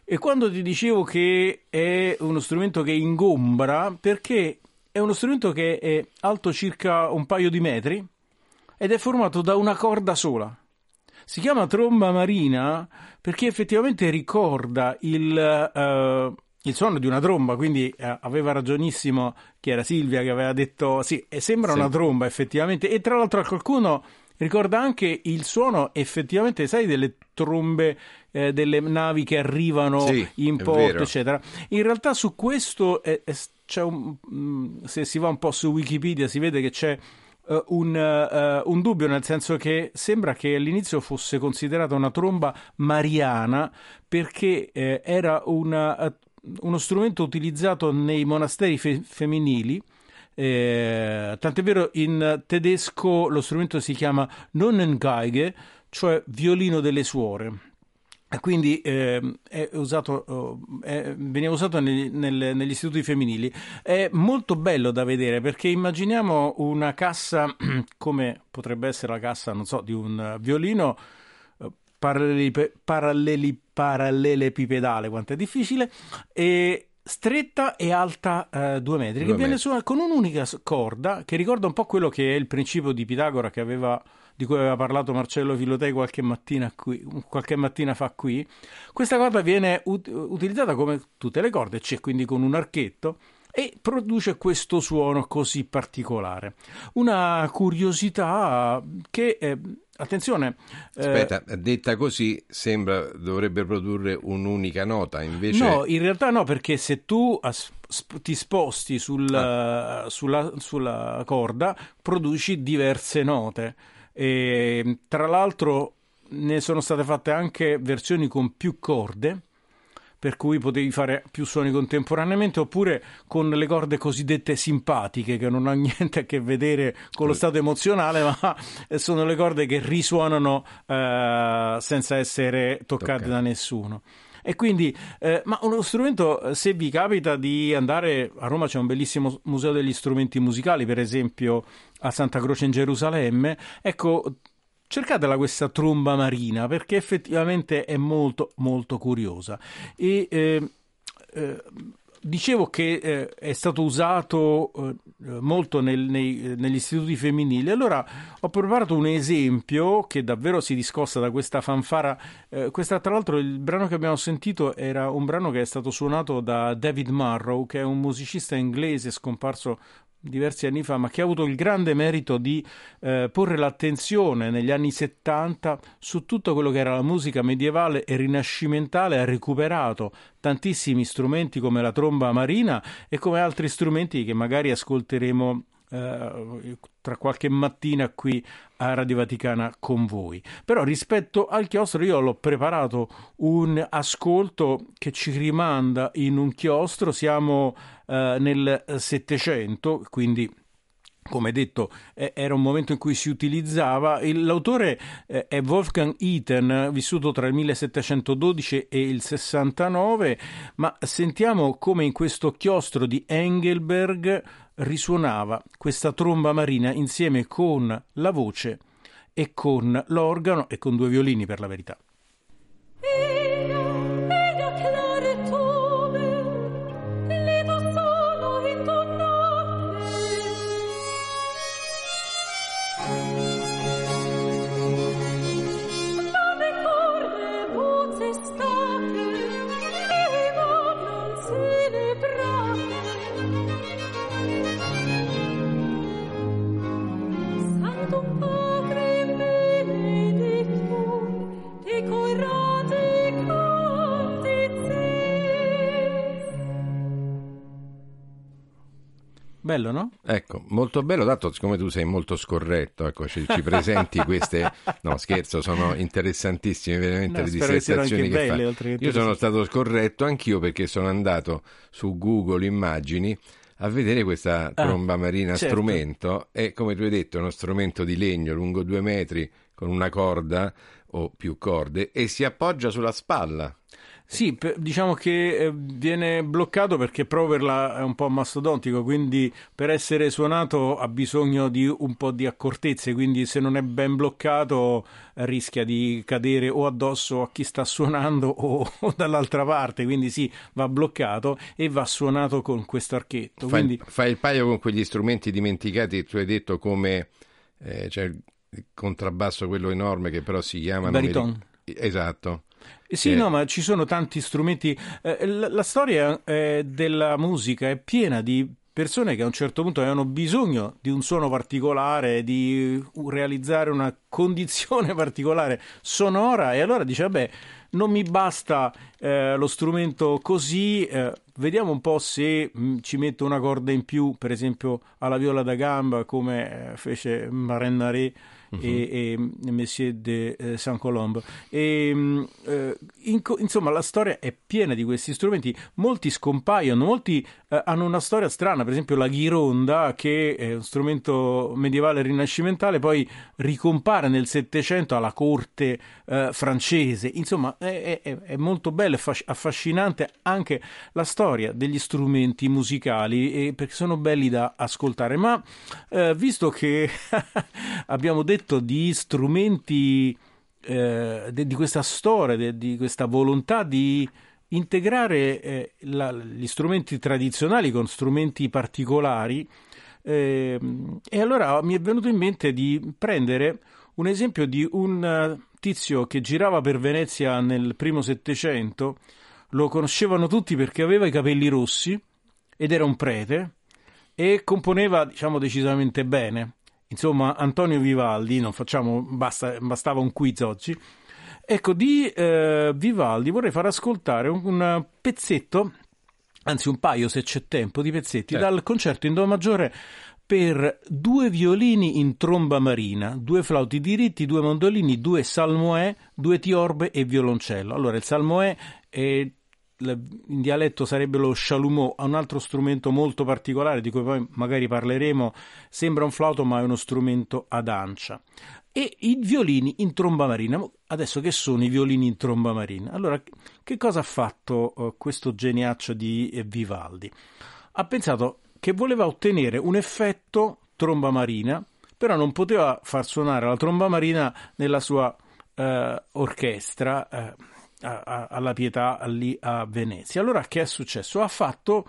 E quando ti dicevo che è uno strumento che ingombra, perché è uno strumento che è alto circa un paio di metri ed è formato da una corda sola. Si chiama tromba marina perché effettivamente ricorda il, eh, il suono di una tromba, quindi eh, aveva ragionissimo chi era Silvia che aveva detto sì, e sembra Sì. una tromba effettivamente e tra l'altro a qualcuno ricorda anche il suono effettivamente, sai, delle trombe eh, delle navi che arrivano Sì, in porto, eccetera. In realtà su questo è- è- c'è un, mm, se si va un po' su Wikipedia si vede che c'è eh, un, eh, un dubbio, nel senso che sembra che all'inizio fosse considerata una tromba mariana perché eh, era una- eh, uno strumento utilizzato nei monasteri fe- femminili. eh, tant'è vero in tedesco lo strumento si chiama Nonnengeige, cioè violino delle suore. Quindi è usato, eh, veniva usato negli, nel- negli istituti femminili. È molto bello da vedere perché immaginiamo una cassa <clears throat> come potrebbe essere la cassa, non so, di un eh, violino eh, parallelipe- paralleli- parallelepipedale, quanto è difficile, e stretta e alta eh, due metri, Due che viene metri. suonata con un'unica corda che ricorda un po' quello che è il principio di Pitagora che aveva di cui aveva parlato Marcello Filotei qualche mattina, qui, qualche mattina fa qui. Questa corda viene ut- utilizzata come tutte le corde, c'è quindi con un archetto e produce questo suono così particolare. Una curiosità che, eh, attenzione, eh, Aspetta, detta così sembra dovrebbe produrre un'unica nota, invece No, in realtà no, perché se tu ti sposti sul- Ah. sulla, sulla corda, produci diverse note. E, tra l'altro ne sono state fatte anche versioni con più corde, per cui potevi fare più suoni contemporaneamente, oppure con le corde cosiddette simpatiche, che non hanno <laughs> niente a che vedere con lo stato emozionale, ma <laughs> sono le corde che risuonano eh, senza essere toccate Toccate. da nessuno. E quindi, eh, ma uno strumento, eh, se vi capita di andare a Roma, c'è un bellissimo museo degli strumenti musicali, per esempio a Santa Croce in Gerusalemme. Ecco, cercatela questa tromba marina perché effettivamente è molto, molto curiosa. E eh, eh, dicevo che eh, è stato usato eh, molto nel- nei- negli istituti femminili. Allora ho preparato un esempio che davvero si discosta da questa fanfara. Eh, questa, tra l'altro, il brano che abbiamo sentito era un brano che è stato suonato da David Marrow, che è un musicista inglese scomparso diversi anni fa, ma che ha avuto il grande merito di eh, porre l'attenzione negli anni 70 su tutto quello che era la musica medievale e rinascimentale, ha recuperato tantissimi strumenti come la tromba marina e come altri strumenti che magari ascolteremo eh, tra qualche mattina qui a Radio Vaticana con voi. Però rispetto al chiostro io l'ho preparato un ascolto che ci rimanda in un chiostro, siamo eh, nel Settecento, quindi come detto, eh, era un momento in cui si utilizzava. Il- L'autore eh, è Wolfgang Iten, vissuto tra il 1712 e il 69, ma sentiamo come in questo chiostro di Engelberg risuonava questa tromba marina insieme con la voce e con l'organo e con due violini per la verità. Bello, no? Ecco, molto bello, dato siccome tu sei molto scorretto, ecco, ci, ci presenti <laughs> queste, no scherzo, sono interessantissime veramente No, le che dissertazioni anche che belle, fai. che Io sono stato scorretto anch'io perché sono andato su Google Immagini a vedere questa Ah, tromba marina certo. strumento e come tu hai detto è uno strumento di legno lungo due metri con una corda o più corde e si appoggia sulla spalla. Sì, per- diciamo che eh, viene bloccato perché proprio per la- è un po' mastodontico, quindi per essere suonato ha bisogno di un po' di accortezze, quindi se non è ben bloccato eh, rischia di cadere o addosso a chi sta suonando o, <laughs> o dall'altra parte, quindi sì, va bloccato e va suonato con questo archetto. Fai, Quindi fai il paio con quegli strumenti dimenticati tu hai detto come eh, c'è il contrabbasso quello enorme che però si chiama Bariton. Esatto. Eh Sì, Eh, no, ma ci sono tanti strumenti. eh, la, la storia eh, della musica è piena di persone che a un certo punto avevano bisogno di un suono particolare, di realizzare una <laughs> condizione particolare sonora e allora dice vabbè non mi basta eh, lo strumento così, vediamo un po' se mh, ci metto una corda in più, per esempio alla viola da gamba come fece Marenaré Mhm. E, e Monsieur de eh, Saint-Colombe. E, mh, eh, in insomma, la storia è piena di questi strumenti. Molti scompaiono, molti eh, hanno una storia strana. Per esempio, la ghironda, che è un strumento medievale rinascimentale, poi ricompare nel Settecento alla corte eh, francese. Insomma, è, è- è molto bella e fasc- affascinante anche la storia degli strumenti musicali, perché sono belli da ascoltare. Ma eh, visto che <laughs> abbiamo detto di strumenti, eh, de- di questa storia, de- di questa volontà di integrare eh, la- gli strumenti tradizionali con strumenti particolari, ehm, e allora mi è venuto in mente di prendere un esempio di un eh, tizio che girava per Venezia nel primo Settecento, lo conoscevano tutti perché aveva i capelli rossi ed era un prete e componeva, diciamo, decisamente bene. Insomma, Antonio Vivaldi, non facciamo, basta- bastava un quiz oggi. Ecco, di eh, Vivaldi vorrei far ascoltare un, un pezzetto, anzi un paio se c'è tempo, di pezzetti Certo. dal concerto in Do maggiore per due violini in tromba marina, due flauti diritti, due mandolini, due salmoè, due tiorbe e violoncello. Allora, il salmoè è in dialetto sarebbe lo chalumeau, ha un altro strumento molto particolare di cui poi magari parleremo, sembra un flauto ma è uno strumento ad ancia. E i violini in tromba marina. Adesso che sono i violini in tromba marina? Allora, che cosa ha fatto eh, questo geniaccio di eh, Vivaldi? Ha pensato che voleva ottenere un effetto tromba marina, però non poteva far suonare la tromba marina nella sua eh, orchestra eh, a- alla Pietà lì a Venezia. Allora che è successo? Ha fatto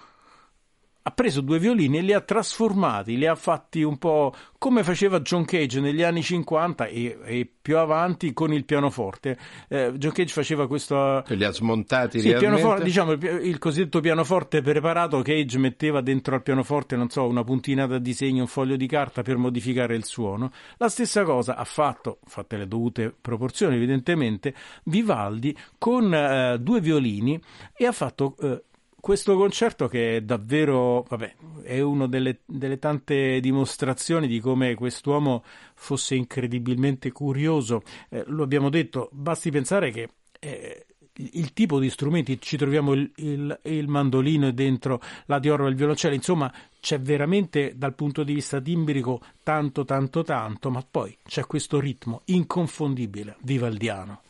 ha preso due violini e li ha trasformati, li ha fatti un po' come faceva John Cage negli anni 50 e, e più avanti con il pianoforte. Eh, John Cage faceva questo. Li ha smontati Sì, pianoforte, diciamo, il, il cosiddetto pianoforte preparato, Cage metteva dentro al pianoforte, non so, una puntina da disegno, un foglio di carta per modificare il suono. La stessa cosa ha fatto, fatte le dovute proporzioni evidentemente, Vivaldi con eh, due violini e ha fatto eh, questo concerto che è davvero, vabbè, è una delle, delle tante dimostrazioni di come quest'uomo fosse incredibilmente curioso. Eh, lo abbiamo detto, basti pensare che eh, il, tipo di strumenti, ci troviamo il, il- il mandolino e dentro la diorba e il violoncello, insomma c'è veramente dal punto di vista timbrico tanto, tanto, tanto, ma poi c'è questo ritmo inconfondibile, vivaldiano.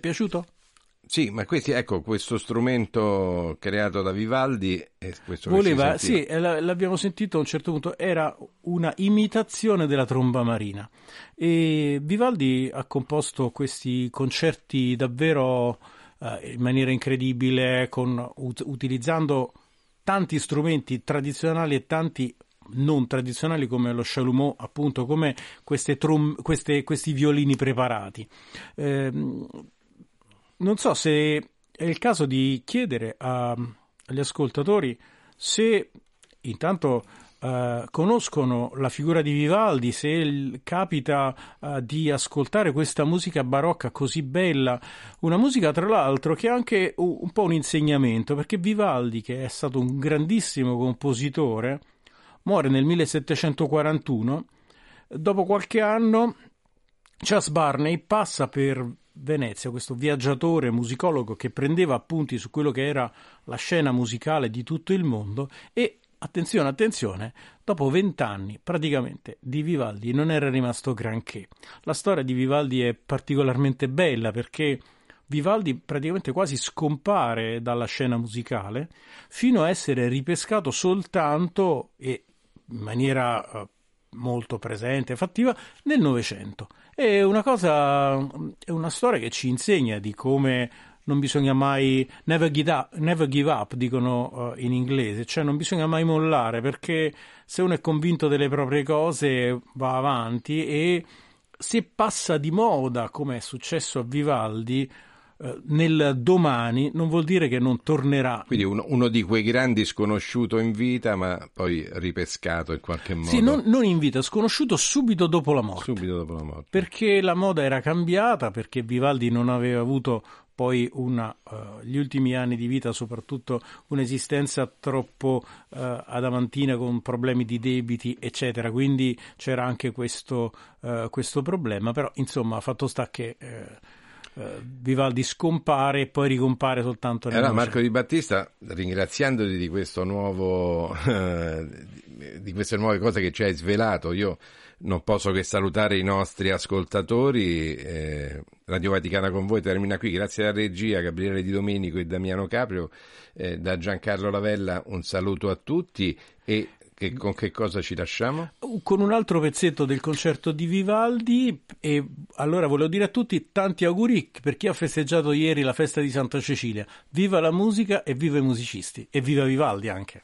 È piaciuto? Sì, ma questi, ecco, questo strumento creato da Vivaldi che Voleva, sì, eh, la- l'abbiamo sentito a un certo punto, era una imitazione della tromba marina. E Vivaldi ha composto questi concerti davvero eh, in maniera incredibile, con- ut- utilizzando tanti strumenti tradizionali e tanti non tradizionali come lo chalumeau, appunto, come queste trom- queste- questi violini preparati. Ehm, non so se è il caso di chiedere a- agli ascoltatori se intanto eh, conoscono la figura di Vivaldi, se il- capita eh, di ascoltare questa musica barocca così bella, una musica tra l'altro che ha anche u- un po' un insegnamento, perché Vivaldi, che è stato un grandissimo compositore, muore nel 1741, dopo qualche anno Charles Barney passa per Venezia, questo viaggiatore musicologo che prendeva appunti su quello che era la scena musicale di tutto il mondo e attenzione, attenzione, dopo vent'anni praticamente di Vivaldi non era rimasto granché. La storia di Vivaldi è particolarmente bella perché Vivaldi praticamente quasi scompare dalla scena musicale fino a essere ripescato soltanto e in maniera eh, molto presente e fattiva nel Novecento. È una cosa, è una storia che ci insegna di come non bisogna mai never give up, never give up dicono eh, in inglese, cioè non bisogna mai mollare perché se uno è convinto delle proprie cose va avanti e se passa di moda come è successo a Vivaldi nel domani non vuol dire che non tornerà. Quindi uno, uno di quei grandi sconosciuto in vita, ma poi ripescato in qualche modo. Sì, non, non in vita, sconosciuto subito dopo la morte. Subito dopo la morte. Perché la moda era cambiata, perché Vivaldi non aveva avuto poi una, uh, gli ultimi anni di vita, soprattutto un'esistenza troppo uh, adamantina con problemi di debiti, eccetera. Quindi c'era anche questo, uh, questo problema. Però, insomma, fatto sta che eh, Vivaldi scompare e poi ricompare soltanto nel Allora. Marco Di Battista, ringraziandoti di questo nuovo eh, di queste nuove cose che ci hai svelato, io non posso che salutare i nostri ascoltatori. eh, Radio Vaticana con voi termina qui. Grazie alla regia Gabriele Di Domenico e Damiano Caprio. Eh, da Giancarlo Lavella un saluto a tutti e che- con che cosa ci lasciamo? con un altro pezzetto del concerto di Vivaldi e allora volevo dire a tutti tanti auguri per chi ha festeggiato ieri la festa di Santa Cecilia. Viva la musica e viva i musicisti e viva Vivaldi anche.